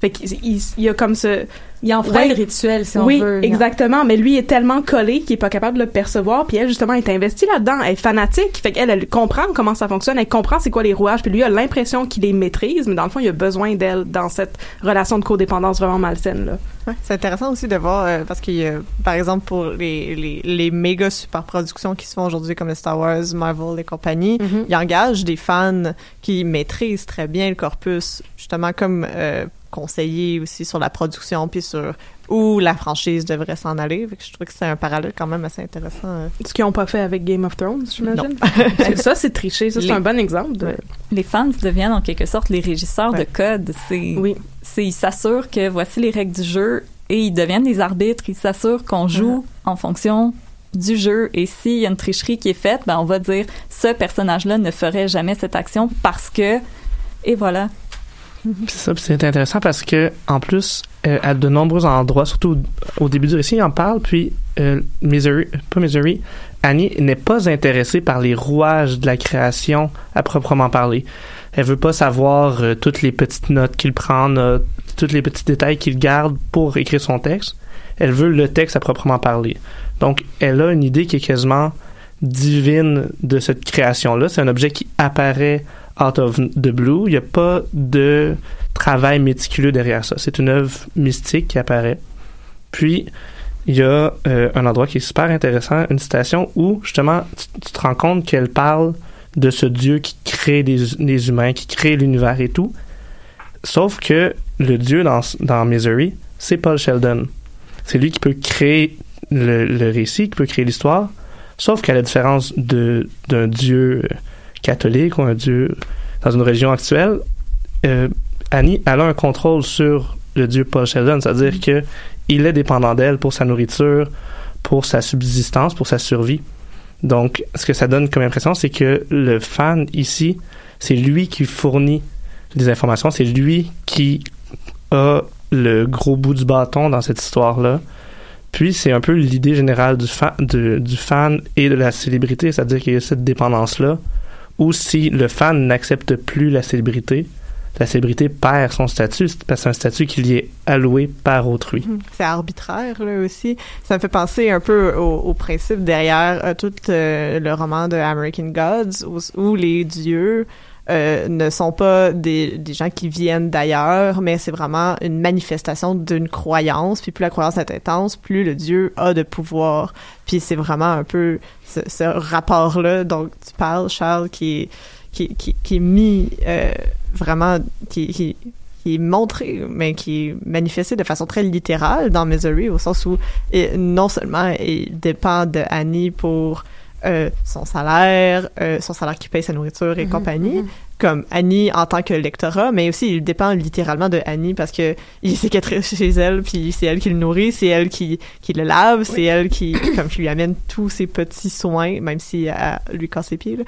Fait qu'il il, a comme ce... Il enfreint le rituel, si on oui, veut. exactement. Mais lui est tellement collé qu'il est pas capable de le percevoir. Puis elle, justement, est investie là-dedans. Elle est fanatique. Fait qu'elle, elle comprend comment ça fonctionne. Elle comprend c'est quoi les rouages. Puis lui a l'impression qu'il les maîtrise. Mais dans le fond, il a besoin d'elle dans cette relation de codépendance vraiment malsaine, là. Ouais, c'est intéressant aussi de voir euh, parce qu'il y a, par exemple, pour les, les, les méga super productions qui se font aujourd'hui comme le Star Wars, Marvel et compagnie, ils engagent des fans qui maîtrisent très bien le corpus, justement comme euh, conseiller aussi sur la production puis sur où la franchise devrait s'en aller. Fait que je trouve que c'est un parallèle quand même assez intéressant. euh. Ce qu'ils ont pas fait avec Game of Thrones, j'imagine. Ça, c'est triché. Ça, c'est un bon exemple. De... les fans deviennent en quelque sorte les régisseurs de code. C'est, oui. c'est, ils s'assurent que voici les règles du jeu et ils deviennent les arbitres. Ils s'assurent qu'on joue en fonction du jeu. Et s'il y a une tricherie qui est faite, ben, on va dire ce personnage-là ne ferait jamais cette action parce que, et voilà. C'est ça, c'est intéressant parce que en plus, euh, à de nombreux endroits, surtout au, début du récit, il en parle, puis euh, Misery, pas Misery, Annie n'est pas intéressée par les rouages de la création à proprement parler. Elle veut pas savoir euh, toutes les petites notes qu'il prend, tous les petits détails qu'il garde pour écrire son texte. Elle veut le texte à proprement parler. Donc, elle a une idée qui est quasiment divine de cette création-là. C'est un objet qui apparaît out of the blue. Il n'y a pas de travail méticuleux derrière ça. C'est une œuvre mystique qui apparaît. Puis, il y a euh, un endroit qui est super intéressant, une citation où, justement, tu, te rends compte qu'elle parle de ce Dieu qui crée les humains, qui crée l'univers et tout. Sauf que le Dieu dans, dans Misery, c'est Paul Sheldon. C'est lui qui peut créer le, le récit, qui peut créer l'histoire. Sauf qu'à la différence d'un Dieu euh, catholique ou un Dieu dans une religion actuelle, euh, Annie, elle a un contrôle sur le Dieu Paul Sheldon, c'est-à-dire que il est dépendant d'elle pour sa nourriture, pour sa subsistance, pour sa survie. Donc, ce que ça donne comme impression, c'est que le fan ici, c'est lui qui fournit les informations, c'est lui qui a le gros bout du bâton dans cette histoire-là. Puis, c'est un peu l'idée générale du, fa- du fan et de la célébrité, c'est-à-dire qu'il y a cette dépendance-là, où si le fan n'accepte plus la célébrité, la célébrité perd son statut, parce que c'est un statut qui lui est alloué par autrui. C'est arbitraire, là, aussi. Ça me fait penser un peu au, principe derrière euh, tout euh, le roman de American Gods, où les dieux euh, ne sont pas des, gens qui viennent d'ailleurs, mais c'est vraiment une manifestation d'une croyance. Puis plus la croyance est intense, plus le dieu a de pouvoir. Puis c'est vraiment un peu ce, rapport-là dont tu parles, Charles, qui est, qui, qui, qui est mis euh, vraiment... qui, qui est montré, mais qui est manifesté de façon très littérale dans Misery, au sens où non seulement il dépend de Annie pour euh, son salaire, euh, son salaire qui paye sa nourriture et Mhm, compagnie, mhm. comme Annie en tant que lectorat, mais aussi il dépend littéralement de Annie parce que il est chez elle, puis c'est elle qui le nourrit, c'est elle qui, qui le lave, c'est elle qui, comme, qui lui amène tous ses petits soins, même si elle lui casse ses pieds.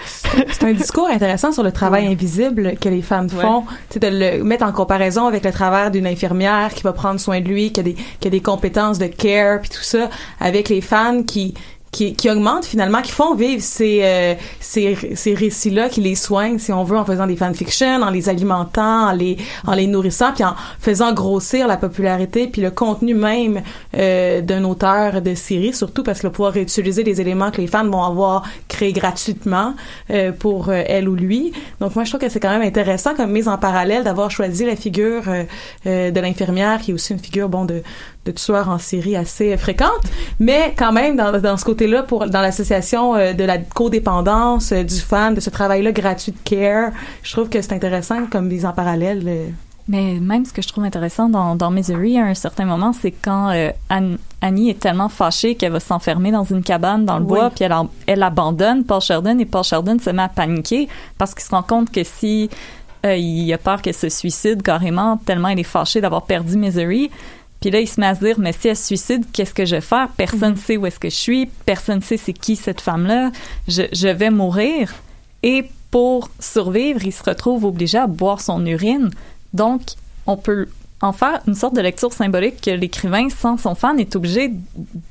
C'est un discours intéressant sur le travail invisible que les femmes font. Tu sais, de le mettre en comparaison avec le travail d'une infirmière qui va prendre soin de lui, qui a des, qui a des compétences de care, puis tout ça, avec les fans qui qui, qui augmentent finalement, qui font vivre ces, euh, ces, ces récits-là, qui les soignent, si on veut, en faisant des fanfictions, en les alimentant, en les, en les nourrissant, puis en faisant grossir la popularité, puis le contenu même euh, d'un auteur de série, surtout parce qu'il va pouvoir réutiliser les éléments que les fans vont avoir créés gratuitement euh, pour euh, elle ou lui. Donc moi, je trouve que c'est quand même intéressant comme mise en parallèle d'avoir choisi la figure euh, euh, de l'infirmière, qui est aussi une figure, bon, de de tueurs en série assez fréquente, mais quand même dans, dans ce côté-là, pour dans l'association euh, de la codépendance euh, du fan, de ce travail-là gratuit de care, je trouve que c'est intéressant comme mise en parallèle. euh. Mais même ce que je trouve intéressant dans, dans Misery, à un certain moment, c'est quand Anne- Annie est tellement fâchée qu'elle va s'enfermer dans une cabane dans le Oui. bois, puis elle, elle abandonne Paul Sheldon et Paul Sheldon se met à paniquer parce qu'il se rend compte que si il a peur qu'elle se suicide carrément, tellement il est fâché d'avoir perdu Misery. Puis là, il se met à se dire, mais si elle se suicide, qu'est-ce que je vais faire? Personne ne sait où est-ce que je suis, personne ne sait c'est qui cette femme-là. Je, je vais mourir. Et pour survivre, il se retrouve obligé à boire son urine. Donc, on peut en faire une sorte de lecture symbolique que l'écrivain, sans son fan, est obligé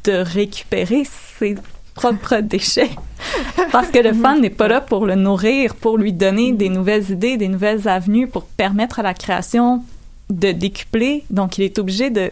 de récupérer ses propres déchets. Parce que le fan n'est pas là pour le nourrir, pour lui donner des nouvelles idées, des nouvelles avenues, pour permettre à la création de décupler. Donc, il est obligé de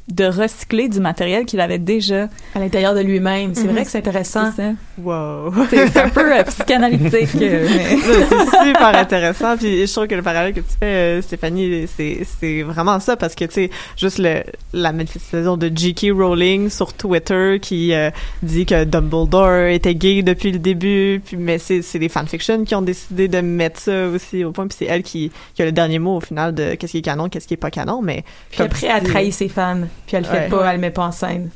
de recycler du matériel qu'il avait déjà à l'intérieur de lui-même. C'est Mhm. vrai que c'est intéressant. C'est ça. Wow. Un peu euh, psychanalytique. euh, mais- c'est super intéressant. Puis je trouve que le parallèle que tu fais, euh, Stéphanie, c'est c'est vraiment ça parce que tu sais, juste le la manifestation de J.K. Rowling sur Twitter qui euh, dit que Dumbledore était gay depuis le début. Puis mais c'est c'est les fanfictions qui ont décidé de mettre ça aussi au point. Puis c'est elle qui qui a le dernier mot au final de qu'est-ce qui est canon, qu'est-ce qui est pas canon. Mais Puis après, elle trahit ses fans, puis elle le fait Ouais. pas, elle le met pas en scène.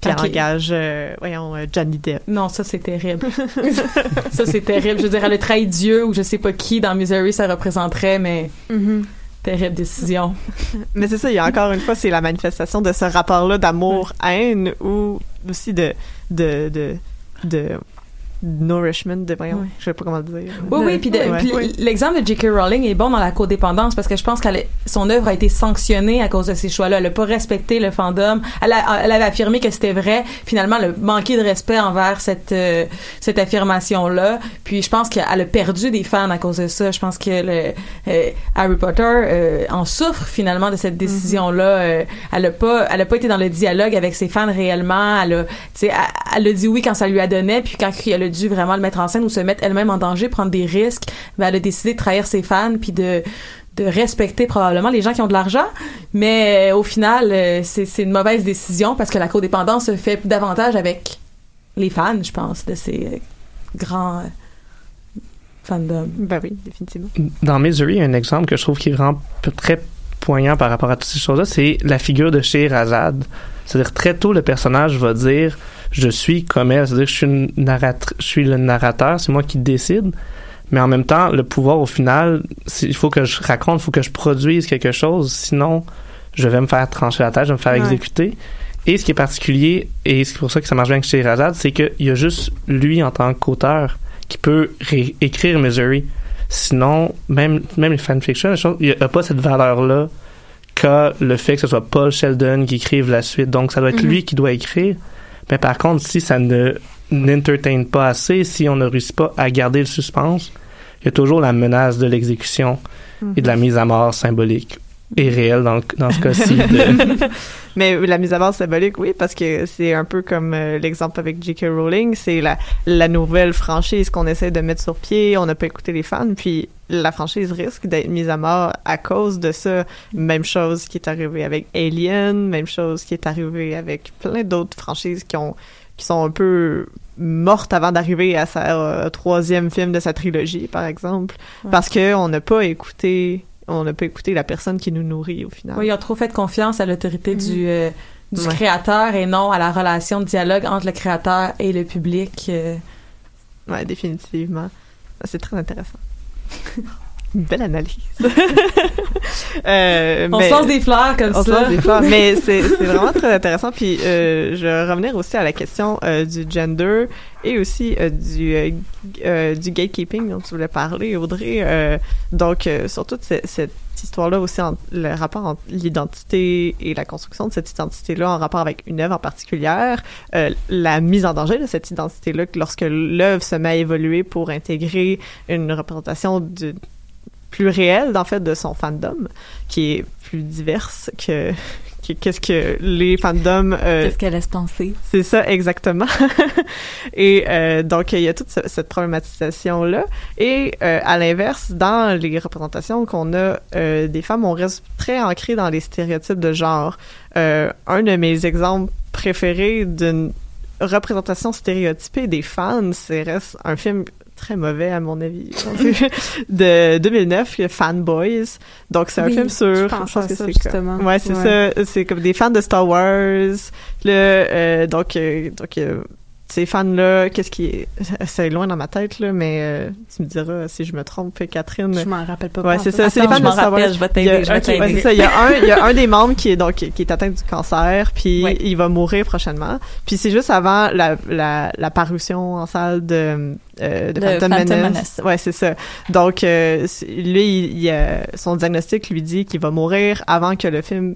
Puis elle engage, euh, voyons, euh, Johnny Depp. Non, ça c'est terrible. ça c'est terrible. Je veux dire, elle a trahi Dieu ou je sais pas qui dans Misery ça représenterait, mais terrible décision. Mais c'est ça, il y a encore une fois, c'est la manifestation de ce rapport-là d'amour-haine ou aussi de, de, de, de nourishment, de, voyons, je sais pas comment le dire. Oui, oui, puis Ouais. l'exemple de J.K. Rowling est bon dans la codépendance parce que je pense que son œuvre a été sanctionnée à cause de ces choix-là. Elle n'a pas respecté le fandom. Elle, a- elle avait affirmé que c'était vrai. Finalement, elle a manqué de respect envers cette euh, cette affirmation-là. Puis je pense qu'elle a perdu des fans à cause de ça. Je pense que le, euh, Harry Potter euh, en souffre finalement de cette décision-là. Euh, elle a pas elle a pas été dans le dialogue avec ses fans réellement. Elle a, elle, elle a dit oui quand ça lui a donné, puis quand elle a dû vraiment le mettre en scène ou se mettre elle-même en danger, prendre des risques, ben, elle a décidé de trahir ses fans puis de de respecter probablement les gens qui ont de l'argent, mais euh, au final, euh, c'est c'est une mauvaise décision parce que la codépendance se fait davantage avec les fans, je pense, de ces euh, grands fandoms. Ben oui, définitivement. Dans Misery, un exemple que je trouve qui est vraiment très poignant par rapport à toutes ces choses-là, c'est la figure de Scheherazade. C'est-à-dire, très tôt, le personnage va dire « je suis comme elle », c'est-à-dire, je suis, une je suis le narrateur, c'est moi qui décide, mais en même temps, le pouvoir, au final, il faut que je raconte, il faut que je produise quelque chose, sinon, je vais me faire trancher la tête, je vais me faire Ouais. exécuter. Et ce qui est particulier, et c'est pour ça que ça marche bien avec Scheherazade, c'est qu'il y a juste lui, en tant qu'auteur, qui peut écrire Misery. Sinon, même, même les fanfictions, il n'y a pas cette valeur-là qu'a le fait que ce soit Paul Sheldon qui écrive la suite. Donc, ça doit être Mhm. lui qui doit écrire. Mais par contre, si ça ne n'entertain pas assez, si on ne réussit pas à garder le suspense, il y a toujours la menace de l'exécution et de la mise à mort symbolique et réelle dans, le- dans ce cas-ci. de- Mais la mise à mort symbolique, oui, parce que c'est un peu comme euh, l'exemple avec J.K. Rowling, c'est la, la nouvelle franchise qu'on essaie de mettre sur pied, on n'a pas écouté les fans, puis la franchise risque d'être mise à mort à cause de ça. Même chose qui est arrivé avec Alien, même chose qui est arrivé avec plein d'autres franchises qui ont qui sont un peu mortes avant d'arriver à sa euh, troisième film de sa trilogie, par exemple, Ouais. parce que on n'a pas écouté on n'a pas écouté la personne qui nous nourrit au final. Oui, ils ont trop fait confiance à l'autorité du, euh, du Ouais. créateur et non à la relation de dialogue entre le créateur et le public. euh. Ouais, définitivement. C'est très intéressant. Une belle analyse. Euh, On mais- se lance des fleurs comme on ça. lance des fleurs. Mais c'est vraiment très intéressant. Puis euh, je vais revenir aussi à la question euh, du gender et aussi du, du gatekeeping dont tu voulais parler, Audrey. Donc, sur toute ce- cette histoire-là aussi, en- le rapport entre l'identité et la construction de cette identité-là en rapport avec une œuvre en particulière, la mise en danger de cette identité-là lorsque l'œuvre se met à évoluer pour intégrer une représentation de plus réelle en fait de son fandom qui est plus diverse que que- qu'est-ce que les fandoms euh, Qu'est-ce qu'elle laisse penser? c'est ça exactement. Et euh, donc il y a toute ce- cette problématisation là et euh, à l'inverse dans les représentations qu'on a euh, des femmes on reste très ancré dans les stéréotypes de genre. Un de mes exemples préférés d'une représentation stéréotypée des fans c'est reste un film très mauvais à mon avis de 2009 Fanboys donc c'est un Oui, film sur je pense pense à que c'est justement. comme- ouais c'est Ouais. ça c'est comme des fans de Star Wars le euh, donc euh, donc euh, ces fans là qu'est-ce qui est c'est loin dans ma tête là mais euh, tu me diras si je me trompe Catherine Je m'en rappelle pas. ouais c'est ça c'est les fans je de rappelle, je vais t'aider, Il y a- je vais ouais, ça il y a un il y a un des membres qui est donc qui est atteint du cancer puis il va mourir prochainement puis c'est juste avant la la, la parution en salle de euh, de Phantom, Phantom Menace. Menace. Ouais, c'est ça. Donc, euh, lui, il, il, euh, son diagnostic lui dit qu'il va mourir avant que le film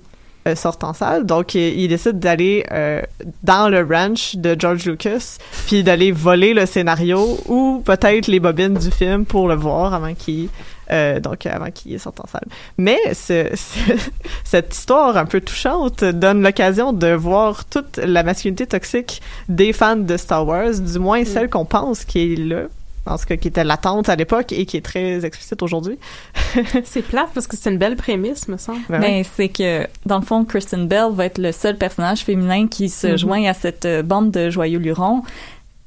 euh, sorte en salle. Donc, il, il décide d'aller euh, dans le ranch de George Lucas, puis d'aller voler le scénario ou peut-être les bobines du film pour le voir avant qu'il euh, donc avant qu'il sorte en salle. Mais ce- ce- cette histoire un peu touchante donne l'occasion de voir toute la masculinité toxique des fans de Star Wars, du moins celle qu'on pense qui est là. En tout cas, qui était latente à l'époque et qui est très explicite aujourd'hui. c'est plate parce que c'est une belle prémisse, me semble. Ben Mais c'est que, dans le fond, Kristen Bell va être le seul personnage féminin qui se Mhm. joint à cette euh, bande de joyeux lurons.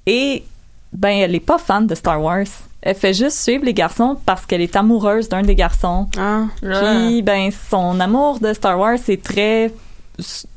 Et, ben, elle est pas fan de Star Wars. Elle fait juste suivre les garçons parce qu'elle est amoureuse d'un des garçons. Ah, Puis, ben, son amour de Star Wars est très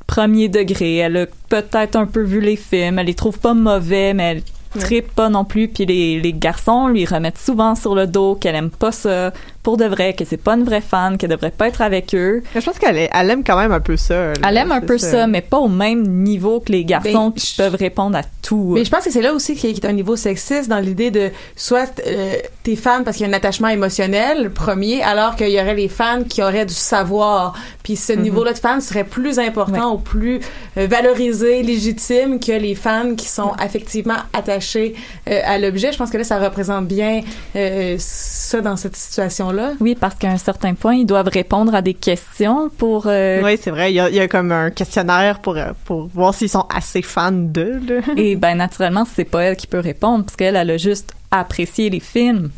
premier degré. Elle a peut-être un peu vu les films. Elle les trouve pas mauvais, mais elle tripe pas non plus. Puis les, les garçons lui remettent souvent sur le dos qu'elle aime pas ça pour de vrai, que c'est pas une vraie fan, qu'elle devrait pas être avec eux. Je pense qu'elle est- elle aime quand même un peu ça. là. Elle aime un peu ça, mais pas au même niveau que les garçons Ben, qui peuvent répondre à tout. Mais je pense que c'est là aussi qu'il y a un niveau sexiste dans l'idée de soit euh, t'es fan parce qu'il y a un attachement émotionnel premier, alors qu'il y aurait les fans qui auraient du savoir. Puis ce Mhm. niveau-là de fans serait plus important ou plus euh, valorisé, légitime que les fans qui sont affectivement attachés euh, à l'objet. Je pense que là, ça représente bien euh, ça dans cette situation-là. Oui, parce qu'à un certain point, ils doivent répondre à des questions pour... euh, Oui, c'est vrai. Il y, a, il y a comme un questionnaire pour, euh, pour voir s'ils sont assez fans d'eux. Et ben naturellement, c'est pas elle qui peut répondre parce qu'elle elle a juste apprécié les films.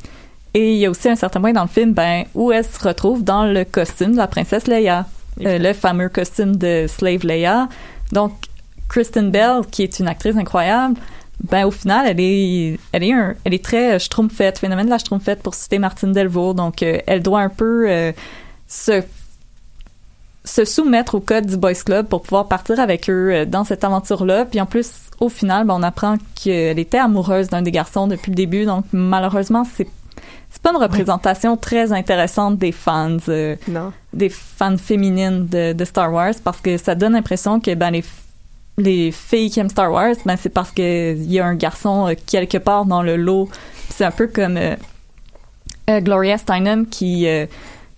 Et il y a aussi un certain point dans le film ben où elle se retrouve dans le costume de la princesse Leia, Euh, le fameux costume de Slave Leia. Donc Kristen Bell, qui est une actrice incroyable, ben au final, elle est, elle est, un, elle est très euh, schtroumpfette, phénomène de la schtroumpfette pour citer Martine Delvaux. Donc euh, elle doit un peu euh, se se soumettre au code du Boys Club pour pouvoir partir avec eux euh, dans cette aventure-là. Puis en plus, au final, ben, on apprend qu'elle était amoureuse d'un des garçons depuis le début. Donc malheureusement, c'est c'est pas une représentation très intéressante des fans, euh, Non. des fans féminines de, de Star Wars parce que ça donne l'impression que ben les les filles qui aiment Star Wars, ben c'est parce que il y a un garçon euh, quelque part dans le lot. C'est un peu comme euh, euh, Gloria Steinem qui euh,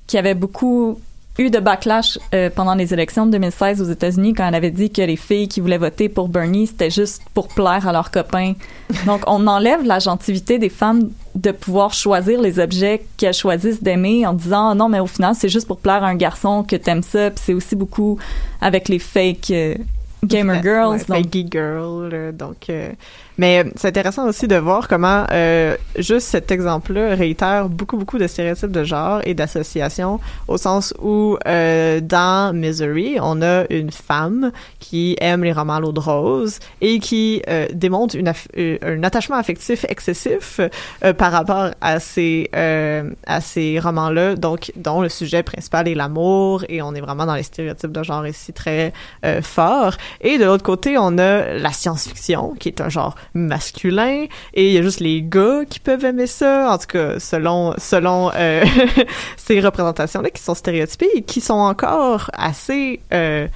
qui avait beaucoup eu de backlash euh, pendant les élections de 2016 aux États-Unis quand elle avait dit que les filles qui voulaient voter pour Bernie c'était juste pour plaire à leurs copains. Donc on enlève la gentilité des femmes de pouvoir choisir les objets qu'elles choisissent d'aimer en disant Ah non mais au final c'est juste pour plaire à un garçon que t'aimes ça puis c'est aussi beaucoup avec les fake euh, gamer girls ouais, donc girl. là, donc, euh, mais c'est intéressant aussi de voir comment euh, juste cet exemple-là réitère beaucoup, beaucoup de stéréotypes de genre et d'association au sens où euh, dans Misery, on a une femme qui aime les romans à l'eau de rose et qui euh, démontre une euh, un attachement affectif excessif euh, par rapport à ces euh, à ces romans-là, donc dont le sujet principal est l'amour et on est vraiment dans les stéréotypes de genre ici très euh, fort. Et de l'autre côté, on a la science-fiction qui est un genre masculin et il y a juste les gars qui peuvent aimer ça. En tout cas, selon selon euh, ces représentations-là qui sont stéréotypées et qui sont encore assez euh,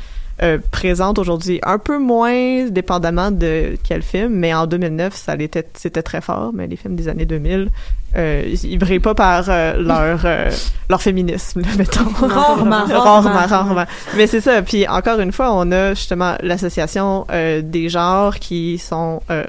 euh, présentes aujourd'hui, un peu moins dépendamment de quel film, mais en 2009, ça l'était, c'était très fort. Mais les films des années 2000, euh, ils brillent pas par euh, leur euh, leur féminisme, là, mettons. Rarement, rarement, rarement. Mais c'est ça. Puis encore une fois, on a justement l'association euh, des genres qui sont euh,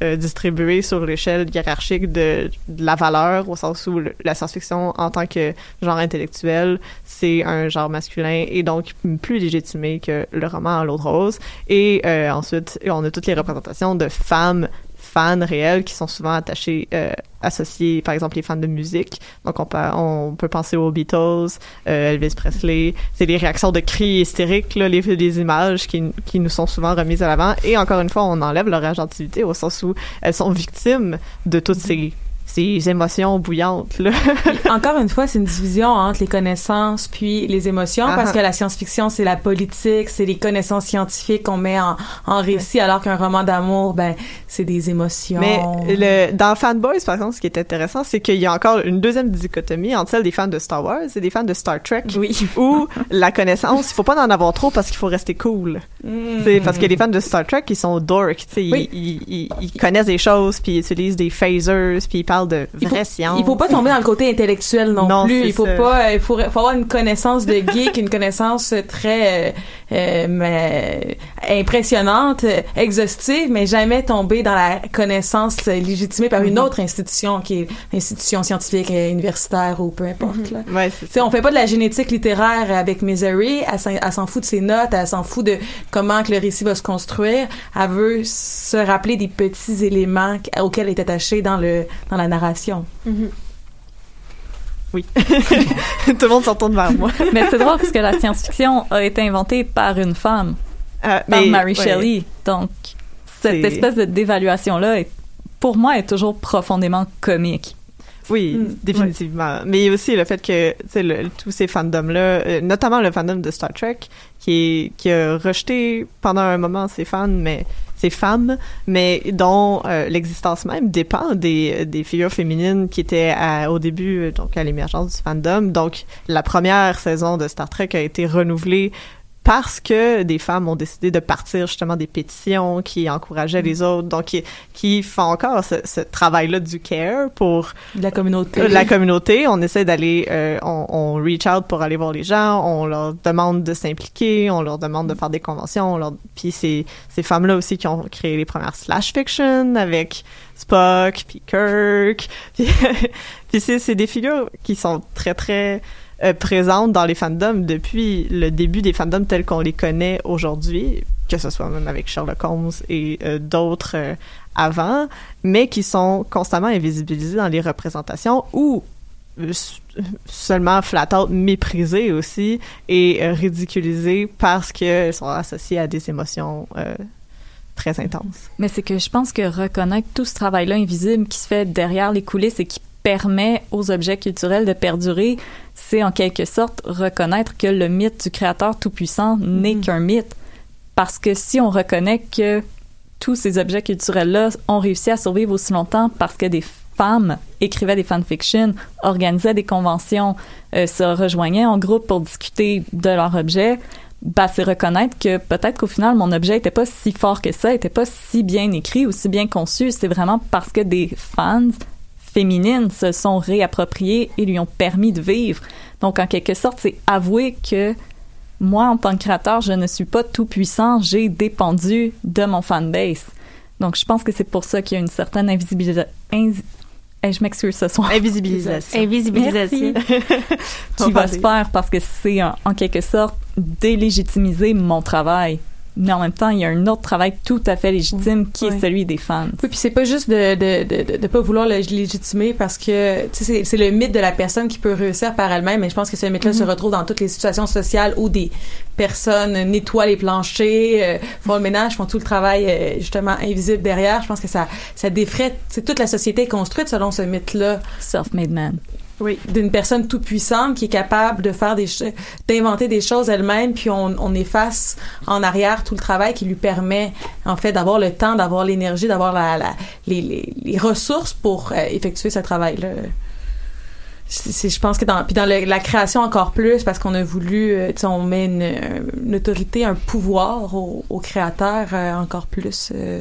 redistribués sur l'échelle hiérarchique de, de la valeur, au sens où le- la science-fiction en tant que genre intellectuel, c'est un genre masculin et donc plus légitimé que le roman à l'eau de rose. Et euh, ensuite, on a toutes les représentations de femmes fans réels qui sont souvent attachés, euh, associés, par exemple, les fans de musique. Donc, on peut, on peut penser aux Beatles, euh, Elvis Presley. C'est les réactions de cris hystériques, là, les images qui, qui nous sont souvent remises à l'avant. Et encore une fois, on enlève leur agentivité au sens où elles sont victimes de toutes ces, ces émotions bouillantes, là. Encore une fois, c'est une division entre les connaissances puis les émotions, parce que la science-fiction, c'est la politique, c'est les connaissances scientifiques qu'on met en, en récit, alors qu'un roman d'amour, ben, c'est des émotions. Mais le, dans Fanboys, par exemple, ce qui est intéressant, c'est qu'il y a encore une deuxième dichotomie entre celle des fans de Star Wars et des fans de Star Trek. Oui. Où la connaissance, il faut pas en avoir trop parce qu'il faut rester cool. Mm. C'est parce que les fans de Star Trek, ils sont dork, tu sais, ils- Oui. ils, ils, ils connaissent des choses, puis ils utilisent des phasers, puis ils parlent de vraie science. Il faut pas tomber dans le côté intellectuel non, Non, plus. Il faut ça. pas, euh, il faut, faut avoir une connaissance de geek, une connaissance très euh, euh, mais, impressionnante, exhaustive, mais jamais tomber dans la connaissance légitimée par une Mhm. autre institution qui est l'institution scientifique, universitaire ou peu importe. là. Ouais, c'est Tu sais, on fait pas de la génétique littéraire avec Misery. Elle, s'en- fout de ses notes, elle s'en fout de comment que le récit va se construire. Elle veut se rappeler des petits éléments qu- auxquels elle est attachée dans le dans la narration. Oui. Tout le monde s'en tourne vers moi. Mais c'est drôle parce que la science-fiction a été inventée par une femme, Euh, par mais- Mary ouais. Shelley. Donc, cette espèce de dévaluation-là, pour moi, est toujours profondément comique. Oui, Mm, définitivement. Mais il y a aussi le fait que le- tous ces fandoms-là, euh, notamment le fandom de Star Trek, qui, est, qui a rejeté pendant un moment ses fans, mais ses femmes, mais dont euh, l'existence même dépend des, des figures féminines qui étaient à- au début, euh, donc à l'émergence du fandom. Donc, la première saison de Star Trek a été renouvelée parce que des femmes ont décidé de partir justement des pétitions qui encourageaient les autres, donc qui, qui font encore ce, ce travail-là du care pour la communauté. la communauté. On essaie d'aller, euh, on, on reach out pour aller voir les gens, on leur demande de s'impliquer, on leur demande de faire des conventions. On leur... Puis c'est ces femmes-là aussi qui ont créé les premières slash fiction avec Spock, puis Kirk. Puis, puis c'est des figures qui sont très très euh, présentes dans les fandoms depuis le début des fandoms tels qu'on les connaît aujourd'hui, que ce soit même avec Sherlock Holmes et euh, d'autres euh, avant, mais qui sont constamment invisibilisés dans les représentations ou euh, seulement flat out méprisés aussi et ridiculisés parce qu'elles sont associées à des émotions très intenses. Mais c'est que je pense que reconnaître tout ce travail-là invisible qui se fait derrière les coulisses et qui permet aux objets culturels de perdurer, c'est en quelque sorte reconnaître que le mythe du créateur tout-puissant n'est qu'un mythe. Parce que si on reconnaît que tous ces objets culturels-là ont réussi à survivre aussi longtemps parce que des femmes écrivaient des fanfictions, organisaient des conventions, euh, se rejoignaient en groupe pour discuter de leur objet, bah, c'est reconnaître que peut-être qu'au final, mon objet était pas si fort que ça, était pas si bien écrit ou si bien conçu. C'est vraiment parce que des fans féminines se sont réappropriées et lui ont permis de vivre. Donc, en quelque sorte, c'est avouer que moi, en tant que créateur, je ne suis pas tout puissant, j'ai dépendu de mon fanbase. Donc, je pense que c'est pour ça qu'il y a une certaine invisibilisation. je m'excuse ce soir. Invisibilisation. Invisibilisation. qui va se faire parce que c'est en, en quelque sorte délégitimiser mon travail. Mais en même temps, il y a un autre travail tout à fait légitime qui est celui des fans. Oui, puis c'est pas juste de de, de, de, pas vouloir le légitimer parce que tu sais c'est- c'est le mythe de la personne qui peut réussir par elle-même mais je pense que ce mythe-là se Mhm. retrouve dans toutes les situations sociales où des personnes nettoient les planchers, euh, font le ménage, font tout le travail euh, justement invisible derrière. Je pense que ça ça défraie, toute la société est construite selon ce mythe-là. Self-made man. Oui. d'une personne tout puissante qui est capable de faire des d'inventer des choses elle-même puis on, on efface en arrière tout le travail qui lui permet en fait d'avoir le temps d'avoir l'énergie d'avoir la, la- les, les, les ressources pour euh, effectuer ce travail là c'est, je pense que dans puis dans le- la création encore plus parce qu'on a voulu euh, tu sais on met une, une autorité un pouvoir au, au créateur euh, encore plus euh,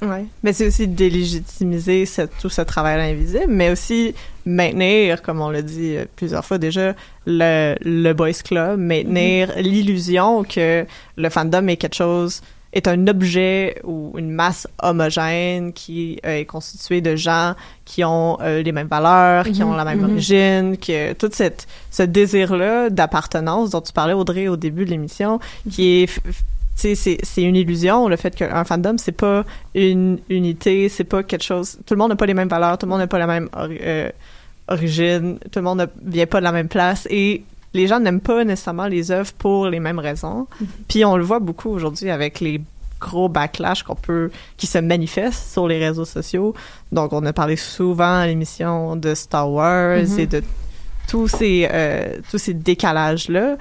Ouais. Mais c'est aussi délégitimiser ce- tout ce travail invisible, mais aussi maintenir, comme on l'a dit euh, plusieurs fois déjà, le, le boys club, maintenir l'illusion que le fandom est quelque chose est un objet ou une masse homogène qui euh, est constituée de gens qui ont euh, les mêmes valeurs, qui Mhm, ont la même mhm. origine, que tout cette, ce désir-là d'appartenance dont tu parlais, Audrey, au début de l'émission, qui est c'est une illusion le fait qu'un fandom c'est pas une unité c'est pas quelque chose tout le monde n'a pas les mêmes valeurs tout le monde n'a pas la même euh, origine tout le monde ne vient pas de la même place et les gens n'aiment pas nécessairement les œuvres pour les mêmes raisons. Puis on le voit beaucoup aujourd'hui avec les gros backlash qu'on peut qui se manifestent sur les réseaux sociaux. Donc on a parlé souvent à l'émission de Star Wars Mhm. et de tous ces euh, tous ces décalages là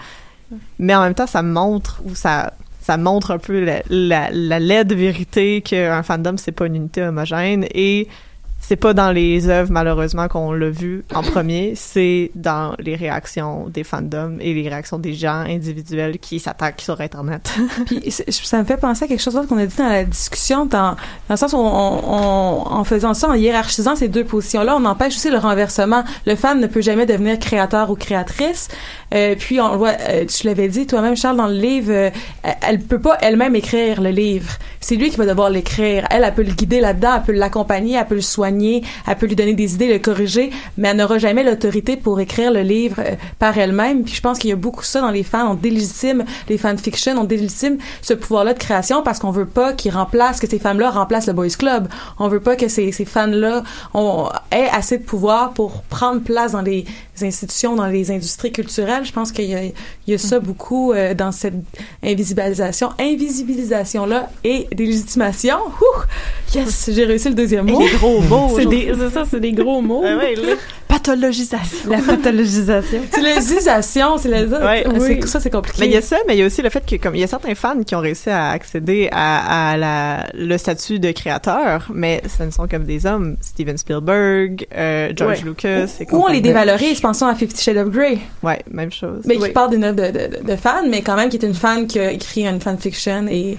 mais en même temps ça montre ou ça ça montre un peu la, la, la laide vérité qu'un fandom c'est pas une unité homogène et c'est pas dans les œuvres malheureusement qu'on l'a vu en premier c'est dans les réactions des fandoms et les réactions des gens individuels qui s'attaquent sur internet Puis ça me fait penser à quelque chose qu'on a dit dans la discussion, dans, dans le sens où en faisant ça, en hiérarchisant ces deux positions-là, on empêche aussi le renversement. Le fan ne peut jamais devenir créateur ou créatrice. Euh, puis on voit, euh, tu l'avais dit toi-même, Charles, dans le livre, euh, elle peut pas elle-même écrire le livre. C'est lui qui va devoir l'écrire. Elle, elle peut le guider là-dedans, elle peut l'accompagner, elle peut le soigner, elle peut lui donner des idées, le corriger, mais elle n'aura jamais l'autorité pour écrire le livre euh, par elle-même. Puis je pense qu'il y a beaucoup ça dans les fans. On délégitime les fanfictions, on délégitime ce pouvoir-là de création parce qu'on veut pas qu'ils remplacent, que ces femmes-là remplacent le boys club. On veut pas que ces, ces fans-là aient assez de pouvoir pour prendre place dans les institutions, dans les industries culturelles. Je pense qu'il y a, il y a ça beaucoup euh, dans cette invisibilisation, invisibilisation-là et délégitimation. Ouh! Yes, j'ai réussi le deuxième mot. Et les gros mots Des, c'est ça, c'est des gros mots. Ah ouais. Pathologisation La pathologisation. C'est l'usisation, c'est la... Ouais. c'est- Ça, c'est compliqué. Mais il y a ça, mais il y a aussi le fait que comme il y a certains fans qui ont réussi à accéder à, à la, le statut de créateur, mais ce ne sont comme des hommes. Steven Spielberg, euh, George Ouais. Lucas. et Ou on les dévalorise, pensons à Fifty Shades of Grey. Ouais, même chose. Mais Oui. qui parle d'une œuvre de, de, de fan, mais quand même qui est une fan qui a écrit une fanfiction et...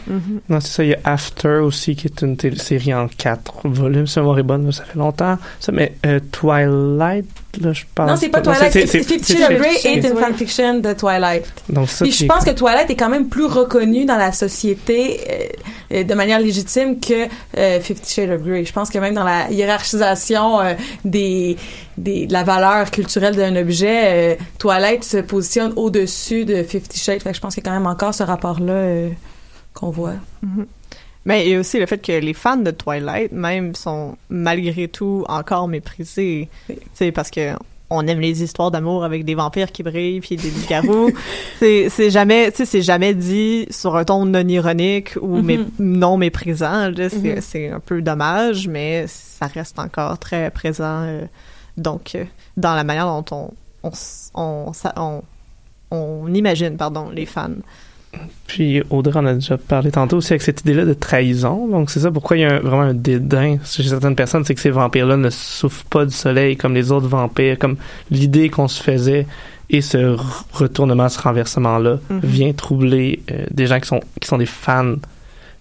Non, c'est ça. Il y a After aussi, qui est une série en quatre volumes. Si ma mémoire est bonne, ça fait longtemps. Ça, mais euh, Twilight, là, je pense. non, c'est pas Twilight, c'est- Grey est une fanfiction de Twilight. Donc, ça, Puis je pense que Twilight est quand même plus reconnu dans la société euh, euh, de manière légitime que euh, Fifty Shades of Grey. Je pense que même dans la hiérarchisation euh, des, des de la valeur culturelle d'un objet, euh, Twilight se positionne au-dessus de Fifty Shades. Fait que je pense qu'il y a quand même encore ce rapport-là euh, qu'on voit. Mhm. Mais il y a aussi le fait que les fans de Twilight, même, sont malgré tout encore méprisés. Tu sais, parce que on aime les histoires d'amour avec des vampires qui brillent puis des loups-garous. c'est c'est jamais, tu sais, c'est jamais dit sur un ton non ironique ou mé- non méprisant. C'est c'est un peu dommage, mais ça reste encore très présent. euh, donc, euh, dans la manière dont on on on, on, on imagine, pardon, les fans. Puis Audrey en a déjà parlé tantôt aussi avec cette idée-là de trahison. Donc c'est ça pourquoi il y a un- vraiment un dédain chez certaines personnes, c'est que ces vampires-là ne souffrent pas du soleil comme les autres vampires, comme l'idée qu'on se faisait et ce retournement, ce renversement-là Mhm. vient troubler euh, des gens qui sont qui sont des fans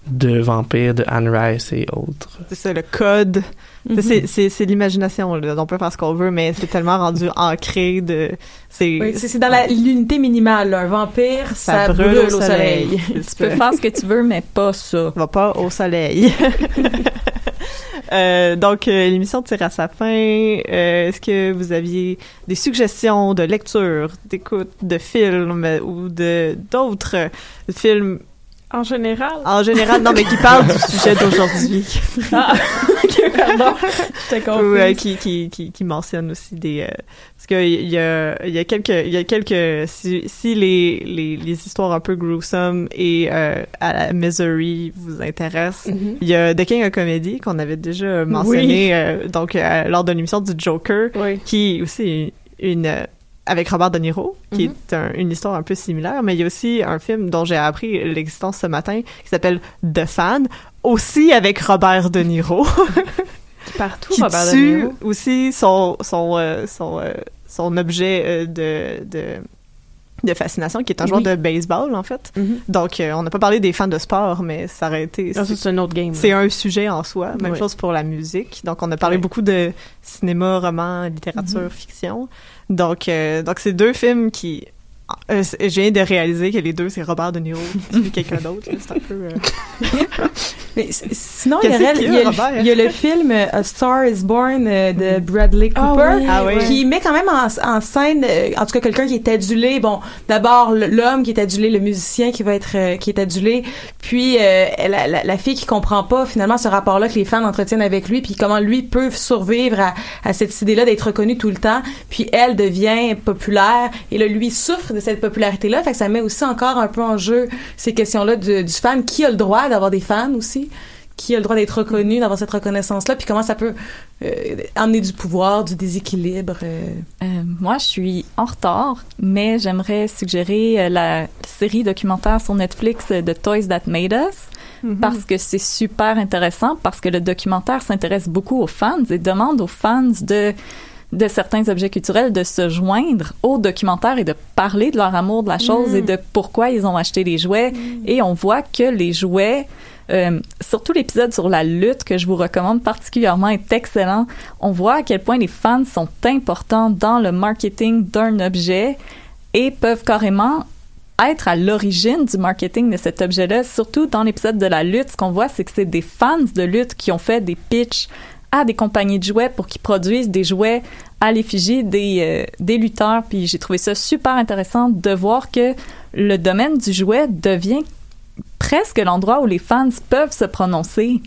de vampires, de Anne Rice et autres. C'est ça, le code. Mhm. C'est- C'est c'est l'imagination, là. On peut faire ce qu'on veut, mais c'est tellement rendu ancré de. C'est Oui, c'est c'est dans la- l'unité minimale. là. Un vampire, ça, Ça brûle, au soleil. Tu peux faire ce que tu veux, mais pas ça. Va pas au soleil. Euh, donc, euh, l'émission tire à sa fin. Euh, Est-ce que vous aviez des suggestions de lecture, d'écoute, de films ou de d'autres films En général? en général? Non, mais qui parlent du sujet d'aujourd'hui. Ah, ok, pardon. J'étais confuse. Ou, euh, qui, qui, qui, qui mentionne aussi des... euh, parce qu'il y a, y a quelques... Y a quelques si, si les, les, les histoires un peu gruesome et euh, à la misery vous intéressent, Mhm. il y a The King of Comedy qu'on avait déjà mentionné euh, donc euh, lors de l'émission du Joker, qui est aussi une... euh, avec Robert De Niro, qui Mhm. est un- une histoire un peu similaire, mais il y a aussi un film dont j'ai appris l'existence ce matin qui s'appelle The Fan, aussi avec Robert De Niro. Partout, qui Robert De tue Niro. aussi son son euh, son euh, son objet euh, de, de de fascination qui est un joueur Oui. de baseball en fait. Donc euh, on n'a pas parlé des fans de sport mais ça aurait été Ah, c'est un autre game. C'est un sujet en soi, même Oui. chose pour la musique. Donc on a parlé Oui. beaucoup de cinéma, roman, littérature, Mhm. fiction. Donc euh, donc c'est deux films qui euh, je viens de réaliser que les deux c'est Robert De Niro qui quelqu'un d'autre, c'est un peu euh, Mais sinon, il y, a, il y a, le- Robert? il y a le film euh, A Star is Born euh, de Bradley Ah Cooper, oui, Ah oui. qui met quand même en, en scène, euh, en tout cas, quelqu'un qui est adulé. Bon, d'abord, l'homme qui est adulé, le musicien qui va être, qui est adulé, puis euh, la, la, la fille qui comprend pas finalement ce rapport-là que les fans entretiennent avec lui, puis comment lui peut survivre à, à cette idée-là d'être reconnu tout le temps, puis elle devient populaire, et là, lui souffre de cette popularité-là, fait que ça met aussi encore un peu en jeu ces questions-là du, du fan, qui a le droit d'avoir des fans aussi qui a le droit d'être reconnu, d'avoir cette reconnaissance-là, puis comment ça peut euh, amener du pouvoir, du déséquilibre. euh. Euh, moi, je suis en retard, mais j'aimerais suggérer la série documentaire sur Netflix de Toys That Made Us. Mhm. Parce que c'est super intéressant, parce que le documentaire s'intéresse beaucoup aux fans et demande aux fans de de certains objets culturels de se joindre au documentaire et de parler de leur amour de la chose Mm. et de pourquoi ils ont acheté les jouets. Et on voit que les jouets, euh, surtout l'épisode sur la lutte que je vous recommande particulièrement est excellent. On voit à quel point les fans sont importants dans le marketing d'un objet et peuvent carrément être à l'origine du marketing de cet objet-là. Surtout dans l'épisode de la lutte, ce qu'on voit, c'est que c'est des fans de lutte qui ont fait des pitchs à des compagnies de jouets pour qu'ils produisent des jouets à l'effigie des, euh, des lutteurs. Puis j'ai trouvé ça super intéressant de voir que le domaine du jouet devient presque l'endroit où les fans peuvent se prononcer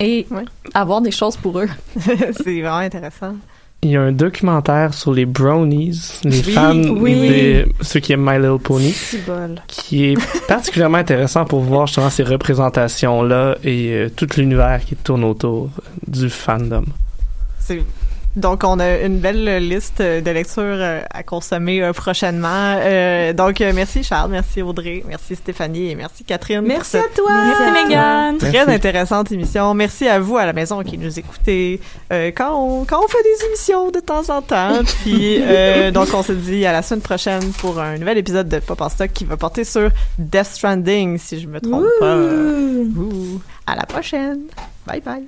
et avoir des choses pour eux. c'est vraiment intéressant. Il y a un documentaire sur les brownies, les Oui, fans, oui. des, ceux qui aiment My Little Pony, qui est particulièrement intéressant pour voir justement ces représentations-là et euh, tout l'univers qui tourne autour du fandom. C'est- Donc, on a une belle liste de lectures euh, à consommer euh, prochainement. Euh, donc, merci Charles, merci Audrey, merci Stéphanie et merci Catherine. Merci à toi! Merci, Mégane! Très Merci. intéressante émission. Merci à vous à la maison qui nous écoutez euh, quand, on, quand on fait des émissions de temps en temps. Puis, euh, donc, on se dit à la semaine prochaine pour un nouvel épisode de Pop en Stock qui va porter sur Death Stranding, si je me trompe pas. Ouh. À la prochaine. Bye bye.